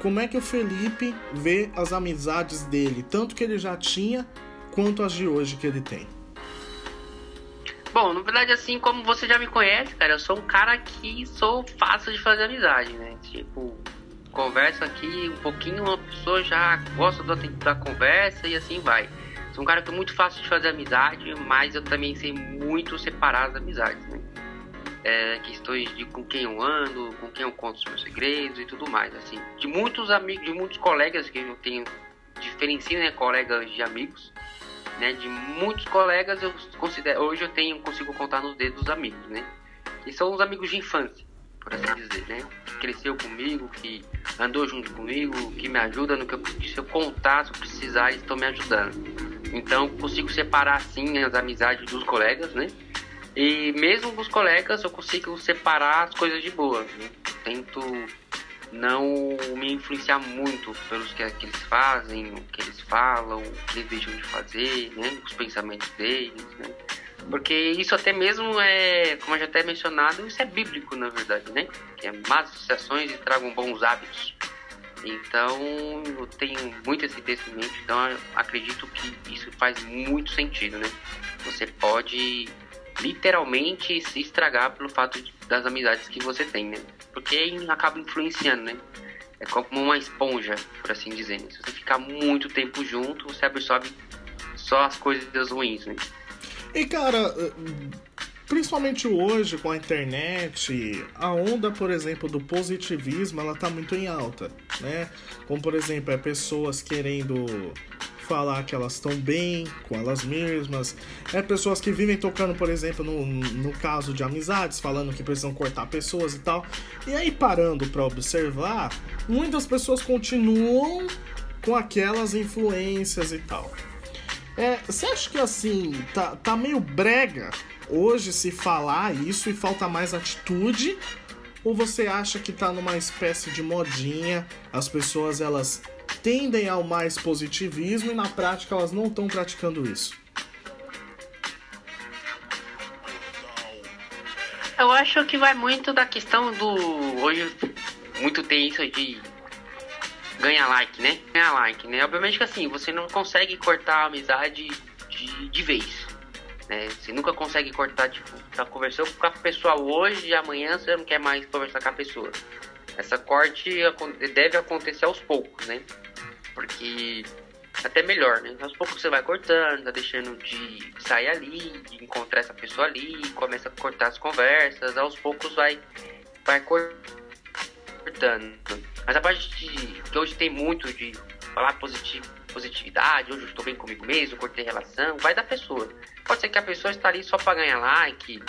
S1: como é que o Felipe vê as amizades dele, tanto que ele já tinha quanto as de hoje que ele tem?
S2: Bom, na verdade, assim, como você já me conhece, cara, eu sou um cara que sou fácil de fazer amizade, né? Tipo, conversa aqui um pouquinho, uma pessoa já gosta da, da conversa e assim vai. Sou um cara que é muito fácil de fazer amizade, mas eu também sei muito separar as amizades, né? é, questões de com quem eu ando, com quem eu conto os meus segredos e tudo mais, assim. De muitos amigos, de muitos colegas que eu tenho, diferencio, né, colegas de amigos, né, de muitos colegas eu considero, hoje eu tenho, consigo contar nos dedos os amigos, né, e são os amigos de infância, por assim dizer, né, que cresceu comigo, que andou junto comigo, que me ajuda no que eu, se eu contar, se eu precisar, eles estão me ajudando. Então, consigo separar, assim, as amizades dos colegas, né, e mesmo com os colegas eu consigo separar as coisas de boa. Né? Tento não me influenciar muito pelos que, que, eles fazem, o que eles falam, o que eles deixam de fazer, né? os pensamentos deles. Né? Porque isso até mesmo é, como eu já até mencionado, isso é bíblico na verdade, né? Que é más associações e tragam bons hábitos. Então eu tenho muito esse texto em mente, então acredito que isso faz muito sentido, né? Você pode literalmente se estragar pelo fato de, das amizades que você tem, né? Porque acaba influenciando, né? É como uma esponja, por assim dizer. Né? Se você ficar muito tempo junto, você absorve só as coisas ruins, né?
S1: E cara, principalmente hoje com a internet, a onda, por exemplo, do positivismo, ela tá muito em alta, né? Como por exemplo, é pessoas querendo falar que elas estão bem com elas mesmas. É pessoas que vivem tocando, por exemplo, no, no caso de amizades, falando que precisam cortar pessoas e tal. E aí, parando para observar, muitas pessoas continuam com aquelas influências e tal. É, você acha que assim, tá, tá meio brega hoje se falar isso e falta mais atitude? Ou você acha que tá numa espécie de modinha, as pessoas elas tendem ao mais positivismo e na prática elas não estão praticando isso?
S2: Eu acho que vai muito da questão do. Hoje, muito tem isso de ganhar like, né? Ganhar like, né? Obviamente que assim, você não consegue cortar a amizade de, de vez. Né? Você nunca consegue cortar, tipo, tá conversando com a pessoa hoje e amanhã você não quer mais conversar com a pessoa. essa corte deve acontecer aos poucos, né? Porque até melhor, né? Aos poucos você vai cortando, tá deixando de sair ali, de encontrar essa pessoa ali, começa a cortar as conversas, aos poucos vai, vai cortando. Mas a parte de, que hoje tem muito de falar positivo, positividade, hoje eu estou bem comigo mesmo, cortei relação, vai da pessoa. Pode ser que a pessoa está ali só para ganhar like,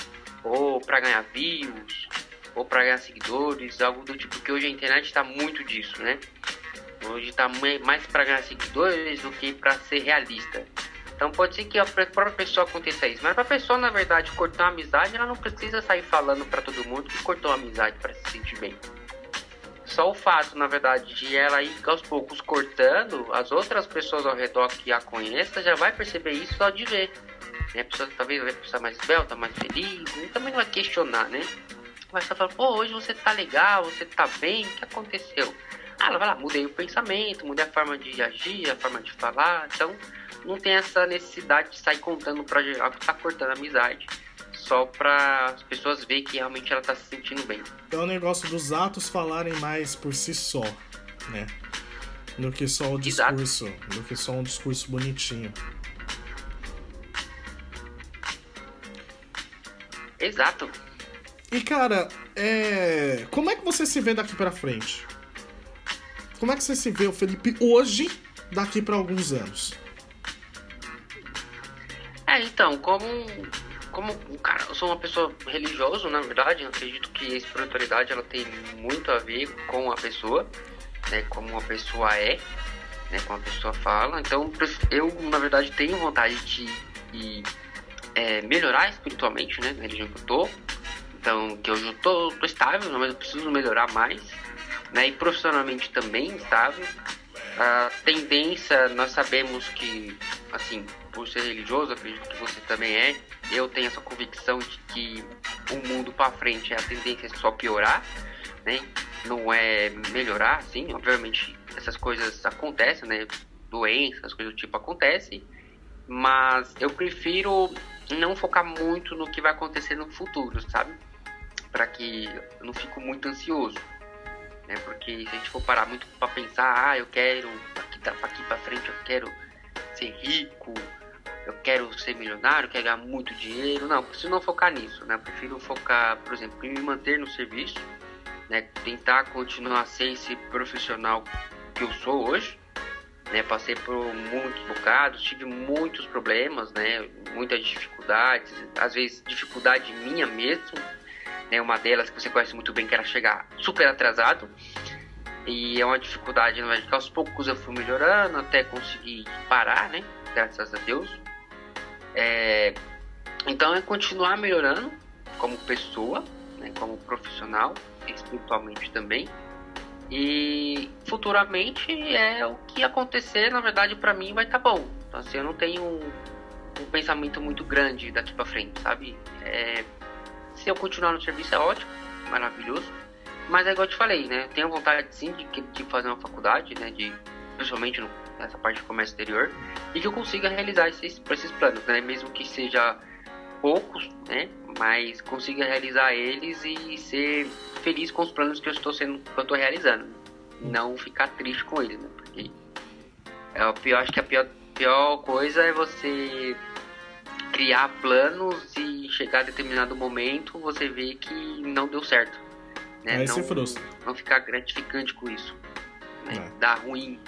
S2: ou para ganhar views, ou para ganhar seguidores, algo do tipo, que hoje a internet está muito disso, né? Hoje está mais para ganhar seguidores do que para ser realista. Então pode ser que a própria pessoa aconteça isso. Mas para a pessoa, na verdade, cortar uma amizade, ela não precisa sair falando para todo mundo que cortou uma amizade para se sentir bem. Só o fato, na verdade, de ela ir aos poucos cortando, as outras pessoas ao redor que a conheçam já vai perceber isso só de ver. Né? A pessoa talvez vai pensar mais esbelta, mais feliz, e também não vai questionar, né? Vai estar falando, pô, hoje você tá legal, você tá bem, o que aconteceu? Ah, ela vai lá, mudei o pensamento, mudei a forma de agir, a forma de falar. Então, não tem essa necessidade de sair contando pra geral que tá cortando a amizade. Só pra as pessoas verem que realmente ela tá se sentindo bem.
S1: É o negócio dos atos falarem mais por si só, né? Do que só o discurso. Exato. Do que só um discurso bonitinho.
S2: Exato.
S1: E cara, é... como é que você se vê daqui pra frente? Como é que você se vê o Felipe hoje, daqui para alguns anos?
S2: É, então, como como cara, eu sou uma pessoa religiosa, na verdade, eu acredito que a espiritualidade ela tem muito a ver com a pessoa, né, como a pessoa é, né, como a pessoa fala. Então, eu na verdade tenho vontade de, de é, melhorar espiritualmente, né, na religião que eu tô. Então, que eu já tô, tô estável, mas eu preciso melhorar mais né, e profissionalmente também estável. A tendência, nós sabemos que, assim, por ser religioso, acredito que você também é, eu tenho essa convicção de que o mundo para frente a tendência é só piorar, né? Não é melhorar, assim, obviamente essas coisas acontecem, né? Doenças, coisas do tipo acontecem, mas eu prefiro não focar muito no que vai acontecer no futuro, sabe? Para que eu não fico muito ansioso né? Porque se a gente for parar muito para pensar, ah, eu quero aqui aqui para frente, eu quero ser rico, eu quero ser milionário, quero ganhar muito dinheiro, não, preciso não focar nisso, né? Eu prefiro focar, por exemplo, em me manter no serviço, né? Tentar continuar a ser esse profissional que eu sou hoje, né? Passei por muitos bocados, tive muitos problemas, né? Muitas dificuldades, às vezes dificuldade minha mesmo, né? Uma delas que você conhece muito bem, que era chegar super atrasado. E é uma dificuldade, na verdade, que aos poucos eu fui melhorando até conseguir parar, né? Graças a Deus. É... Então é continuar melhorando como pessoa, né? como profissional, espiritualmente também. E futuramente é o que acontecer, na verdade, para mim vai estar tá bom. Então, assim, eu não tenho um, um pensamento muito grande daqui para frente, sabe? É, se eu continuar no serviço é ótimo, maravilhoso. Mas é igual eu te falei, né? Tenho vontade sim de, de fazer uma faculdade, né? De, principalmente no, nessa parte de comércio exterior. E que eu consiga realizar esses, esses planos, né? Mesmo que seja poucos, né? Mas consiga realizar eles e ser feliz com os planos que eu estou sendo, que eu estou realizando. Não ficar triste com eles, né? Porque é o pior, acho que a pior, pior coisa é você criar planos e chegar a determinado momento você vê que não deu certo. Né?
S1: Aí
S2: não,
S1: frustra.
S2: Não ficar gratificante com isso. Né? É. Dá ruim.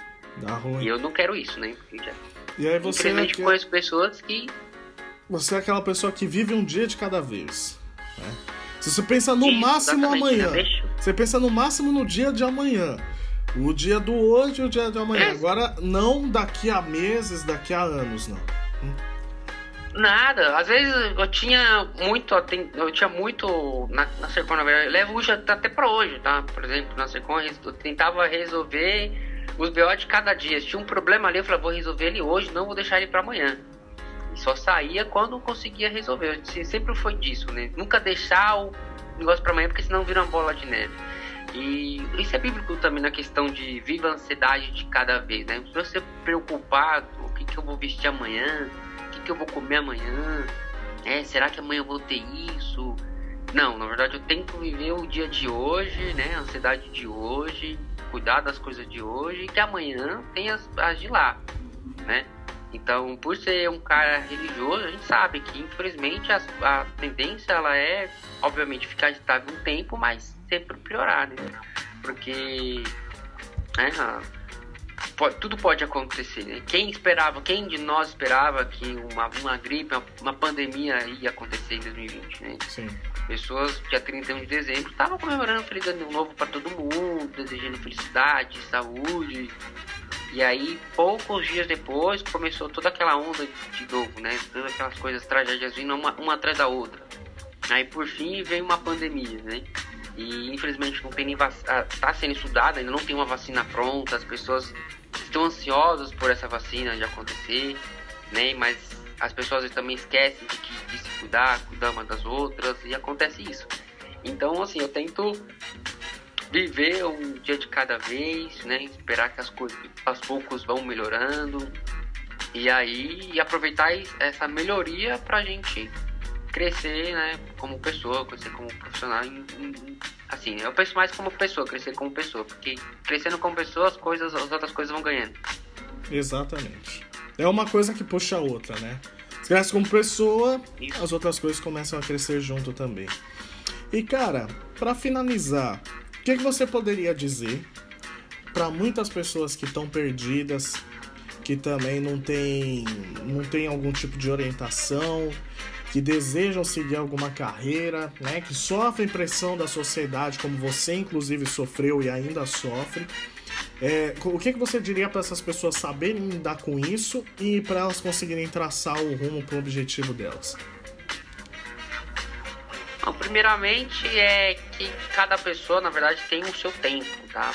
S1: Dá ruim.
S2: E eu não quero isso, né? Já...
S1: E aí você.
S2: Infelizmente é conheço pessoas que.
S1: Você é aquela pessoa que vive um dia de cada vez. Né? Se você pensa no máximo amanhã. Né? Você pensa no máximo no dia de amanhã. O dia do hoje e o dia de amanhã. É. Agora, não daqui a meses, daqui a anos, não.
S2: Nada, às vezes eu tinha muito, eu tinha muito na, na Sercon, na verdade, eu levo até pra hoje, tá? Por exemplo, na Sercon eu tentava resolver os BO de cada dia. Se tinha um problema ali, eu falava, vou resolver ele hoje, não vou deixar ele para amanhã. E só saía quando conseguia resolver. Sempre foi disso, né? Nunca deixar o negócio para amanhã, porque senão vira uma bola de neve. E isso é bíblico também na questão de viva a ansiedade de cada vez, né? Se você preocupado, o que, que eu vou vestir amanhã, que eu vou comer amanhã? É, será que amanhã eu vou ter isso? Não, na verdade eu tento viver o dia de hoje, né? A ansiedade de hoje, cuidar das coisas de hoje e que amanhã tem as, as de lá, né? Então, por ser um cara religioso, a gente sabe que infelizmente a, a tendência ela é, obviamente, ficar estável um tempo, mas sempre piorar, né? Porque né, pode, tudo pode acontecer. Né? Quem esperava, quem de nós esperava que uma, uma gripe, uma, uma pandemia ia acontecer em 2020, né?
S1: Sim.
S2: Pessoas, dia 31 de dezembro, estavam comemorando Feliz Ano Novo para todo mundo, desejando felicidade, saúde. E aí, poucos dias depois, começou toda aquela onda de novo, né? Todas aquelas coisas, tragédias vindo uma, uma atrás da outra. Aí, por fim, veio uma pandemia, né? E infelizmente não tem nem vacina, está sendo estudada, ainda não tem uma vacina pronta, as pessoas estão ansiosas por essa vacina de acontecer, né? Mas as pessoas também esquecem de, que, de se cuidar, cuidar uma das outras e acontece isso. Então, assim, eu tento viver um dia de cada vez, né? Esperar que as coisas aos poucos vão melhorando e aí aproveitar essa melhoria para a gente crescer, né? Como pessoa, crescer como profissional. assim, eu penso mais como pessoa, crescer como pessoa, porque crescendo como pessoa as coisas, as outras coisas vão ganhando.
S1: Exatamente. É uma coisa que puxa a outra, né? Cresce como pessoa, as outras coisas começam a crescer junto também. E cara, para finalizar, o que, que você poderia dizer para muitas pessoas que estão perdidas, que também não tem, não tem algum tipo de orientação, que desejam seguir alguma carreira, né, que sofrem pressão da sociedade, como você inclusive sofreu e ainda sofre. É, o que, que você diria para essas pessoas saberem lidar com isso e para elas conseguirem traçar o rumo para o objetivo delas?
S2: Bom, primeiramente é que cada pessoa, na verdade, tem o seu tempo, tá?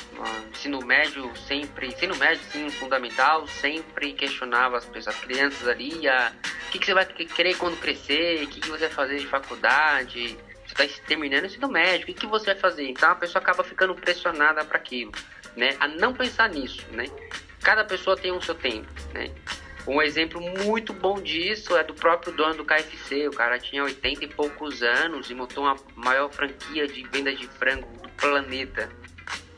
S2: ensino médio sempre, ensino médio, ensino fundamental, sempre questionava as pessoas, as crianças ali, o que, que você vai querer quando crescer, o que, que você vai fazer de faculdade, você está terminando o ensino médio, o que, que você vai fazer? Então a pessoa acaba ficando pressionada para aquilo né, a não pensar nisso, né? Cada pessoa tem o seu tempo, né? Um exemplo muito bom disso é do próprio dono do KFC. O cara tinha 80 e poucos anos e montou a maior franquia de venda de frango do planeta.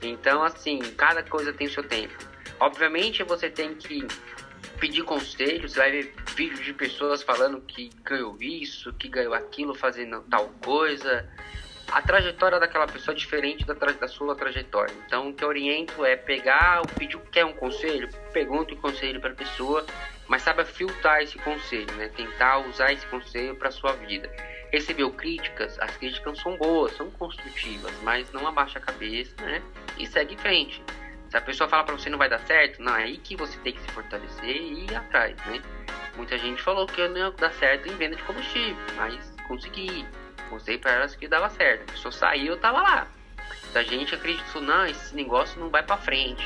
S2: Então, assim, cada coisa tem o seu tempo. Obviamente, você tem que pedir conselhos, você vai ver vídeos de pessoas falando que ganhou isso, que ganhou aquilo, fazendo tal coisa a trajetória daquela pessoa é diferente da, da sua trajetória. Então, o que eu oriento é pegar, pedido quer um conselho, pergunta o conselho para a pessoa, mas saiba filtrar esse conselho, né? Tentar usar esse conselho para sua vida. Recebeu críticas, as críticas são boas, são construtivas, mas não abaixa a cabeça, né? E segue em frente. Se a pessoa fala para você não vai dar certo, não, é aí que você tem que se fortalecer e ir atrás, né? Muita gente falou que eu não ia dar certo em venda de combustível, mas consegui Mostrei para elas que dava certo. A pessoa saiu, eu tava lá. A gente acreditou, não, esse negócio não vai para frente.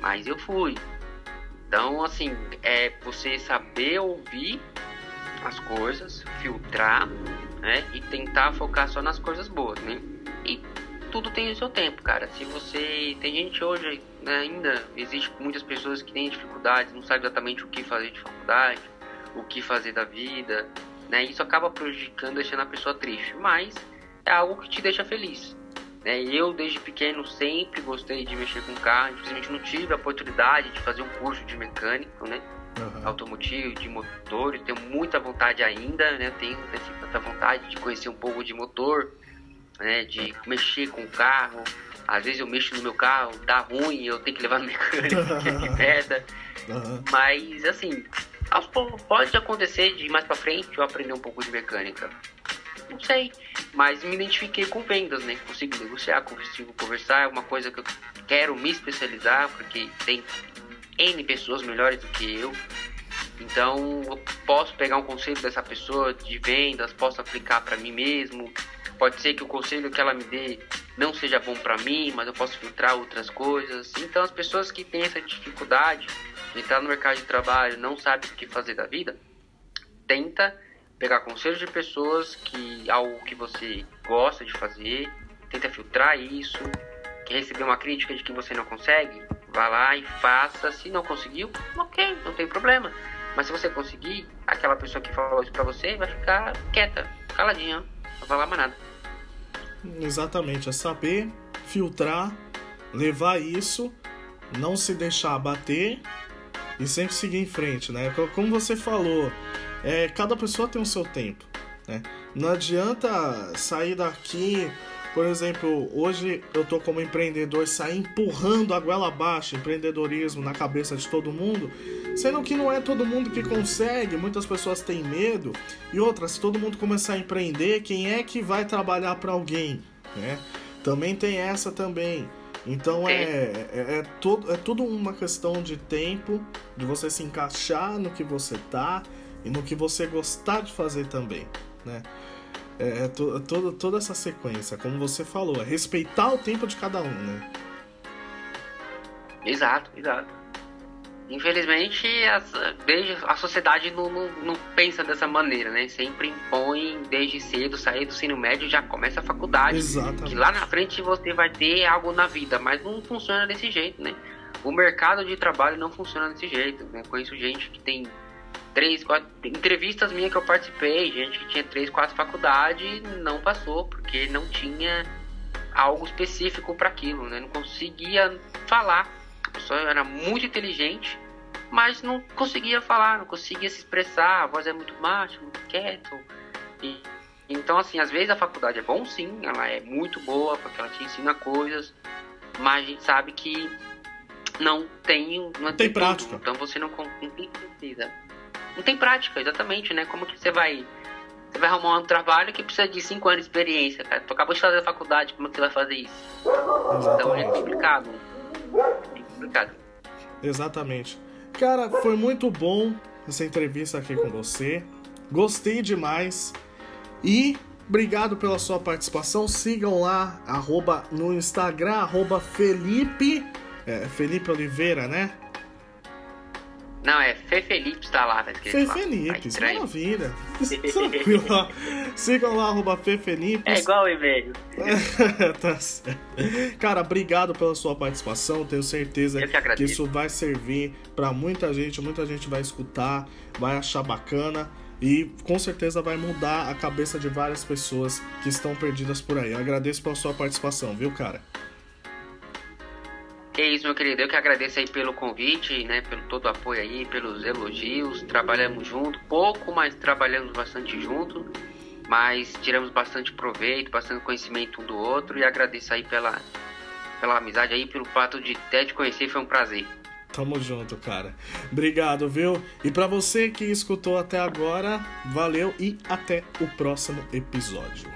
S2: Mas eu fui. Então, assim, é você saber ouvir as coisas, filtrar, né? E tentar focar só nas coisas boas, né? E tudo tem o seu tempo, cara. Se você. Tem gente hoje, né, ainda, existe muitas pessoas que têm dificuldades, não sabem exatamente o que fazer de faculdade, o que fazer da vida, né? Isso acaba prejudicando, deixando a pessoa triste, mas é algo que te deixa feliz. Né? Eu, desde pequeno, sempre gostei de mexer com carro, infelizmente não tive a oportunidade de fazer um curso de mecânico, né? Uhum. automotivo, de motores, tenho muita vontade ainda, né? Tenho assim, tanta vontade de conhecer um pouco de motor, né? De mexer com o carro. Às vezes eu mexo no meu carro, dá ruim, eu tenho que levar no mecânico, que merda. Uhum. Mas assim, Pode acontecer de mais para frente eu aprender um pouco de mecânica. Não sei, mas me identifiquei com vendas, né? Consigo negociar, consigo conversar, é uma coisa que eu quero me especializar, porque tem N pessoas melhores do que eu. Então, eu posso pegar um conselho dessa pessoa de vendas, posso aplicar para mim mesmo. Pode ser que o conselho que ela me dê não seja bom para mim, mas eu posso filtrar outras coisas. Então, as pessoas que têm essa dificuldade, entrar no mercado de trabalho, não sabe o que fazer da vida, tenta pegar conselhos de pessoas que algo que você gosta de fazer, tenta filtrar isso, quer receber uma crítica de que você não consegue, vá lá e faça. Se não conseguiu, ok, não tem problema. Mas se você conseguir, aquela pessoa que falou isso pra você vai ficar quieta, caladinha, não vai falar mais nada.
S1: Exatamente, é saber filtrar, levar isso, não se deixar abater e sempre seguir em frente, né? Como você falou, é, cada pessoa tem o seu tempo, né? Não adianta sair daqui, por exemplo, hoje eu tô como empreendedor, sair empurrando a goela abaixo, empreendedorismo na cabeça de todo mundo, sendo que não é todo mundo que consegue, muitas pessoas têm medo, e outras, se todo mundo começar a empreender, quem é que vai trabalhar para alguém, né? Também tem essa também. Então é, é, é, tudo, é tudo uma questão de tempo, de você se encaixar no que você tá e no que você gostar de fazer também, né? É, é to, to, toda essa sequência, como você falou, é respeitar o tempo de cada um, né?
S2: Exato, exato. Infelizmente, desde, a sociedade não, não, não, pensa dessa maneira, né? Sempre impõe desde cedo, sair do ensino médio, já começa a faculdade.
S1: Exatamente.
S2: Que lá na frente você vai ter algo na vida, mas não funciona desse jeito, né? O mercado de trabalho não funciona desse jeito, né? Conheço gente que tem três, quatro entrevistas minhas que eu participei, gente que tinha três, quatro faculdades não passou porque não tinha algo específico para aquilo, né? Não conseguia falar. A pessoa era muito inteligente, mas não conseguia falar, não conseguia se expressar, a voz é muito baixa, muito quieto. E, então, assim, às vezes a faculdade é bom sim, ela é muito boa, porque ela te ensina coisas, mas a gente sabe que não tem, não
S1: é tem prática.
S2: Então você não, não tem certeza. Não tem prática, exatamente, né? Como que você vai. Você vai arrumar um trabalho que precisa de 5 anos de experiência, cara. Tu acabou de fazer a faculdade, como é que você vai fazer isso? Exatamente. Então é complicado. É complicado.
S1: Exatamente. Cara, foi muito bom essa entrevista aqui com você. Gostei demais. E obrigado pela sua participação. Sigam lá, arroba, no Instagram, arroba Felipe. É, Felipe Oliveira, né?
S2: Não, é Fê Felipe está lá, tá escrito. Fê
S1: lá. Felipe, tá maravilha. Tranquilo. Sigam lá, arroba Fê Felipe.
S2: É igual o e-mail.
S1: tá certo. Cara, obrigado pela sua participação. Tenho certeza
S2: que,
S1: que, isso vai servir para muita gente. Muita gente vai escutar, vai achar bacana. E com certeza vai mudar a cabeça de várias pessoas que estão perdidas por aí. Eu agradeço pela sua participação, viu, cara?
S2: Que isso, meu querido. Eu que agradeço aí pelo convite, né? Pelo todo o apoio aí, pelos elogios. Trabalhamos junto, pouco, mas trabalhamos bastante junto. Mas tiramos bastante proveito, bastante conhecimento um do outro. E agradeço aí pela, pela amizade aí, pelo fato de até te conhecer. Foi um prazer.
S1: Tamo junto, cara. Obrigado, viu? E para você que escutou até agora, valeu e até o próximo episódio.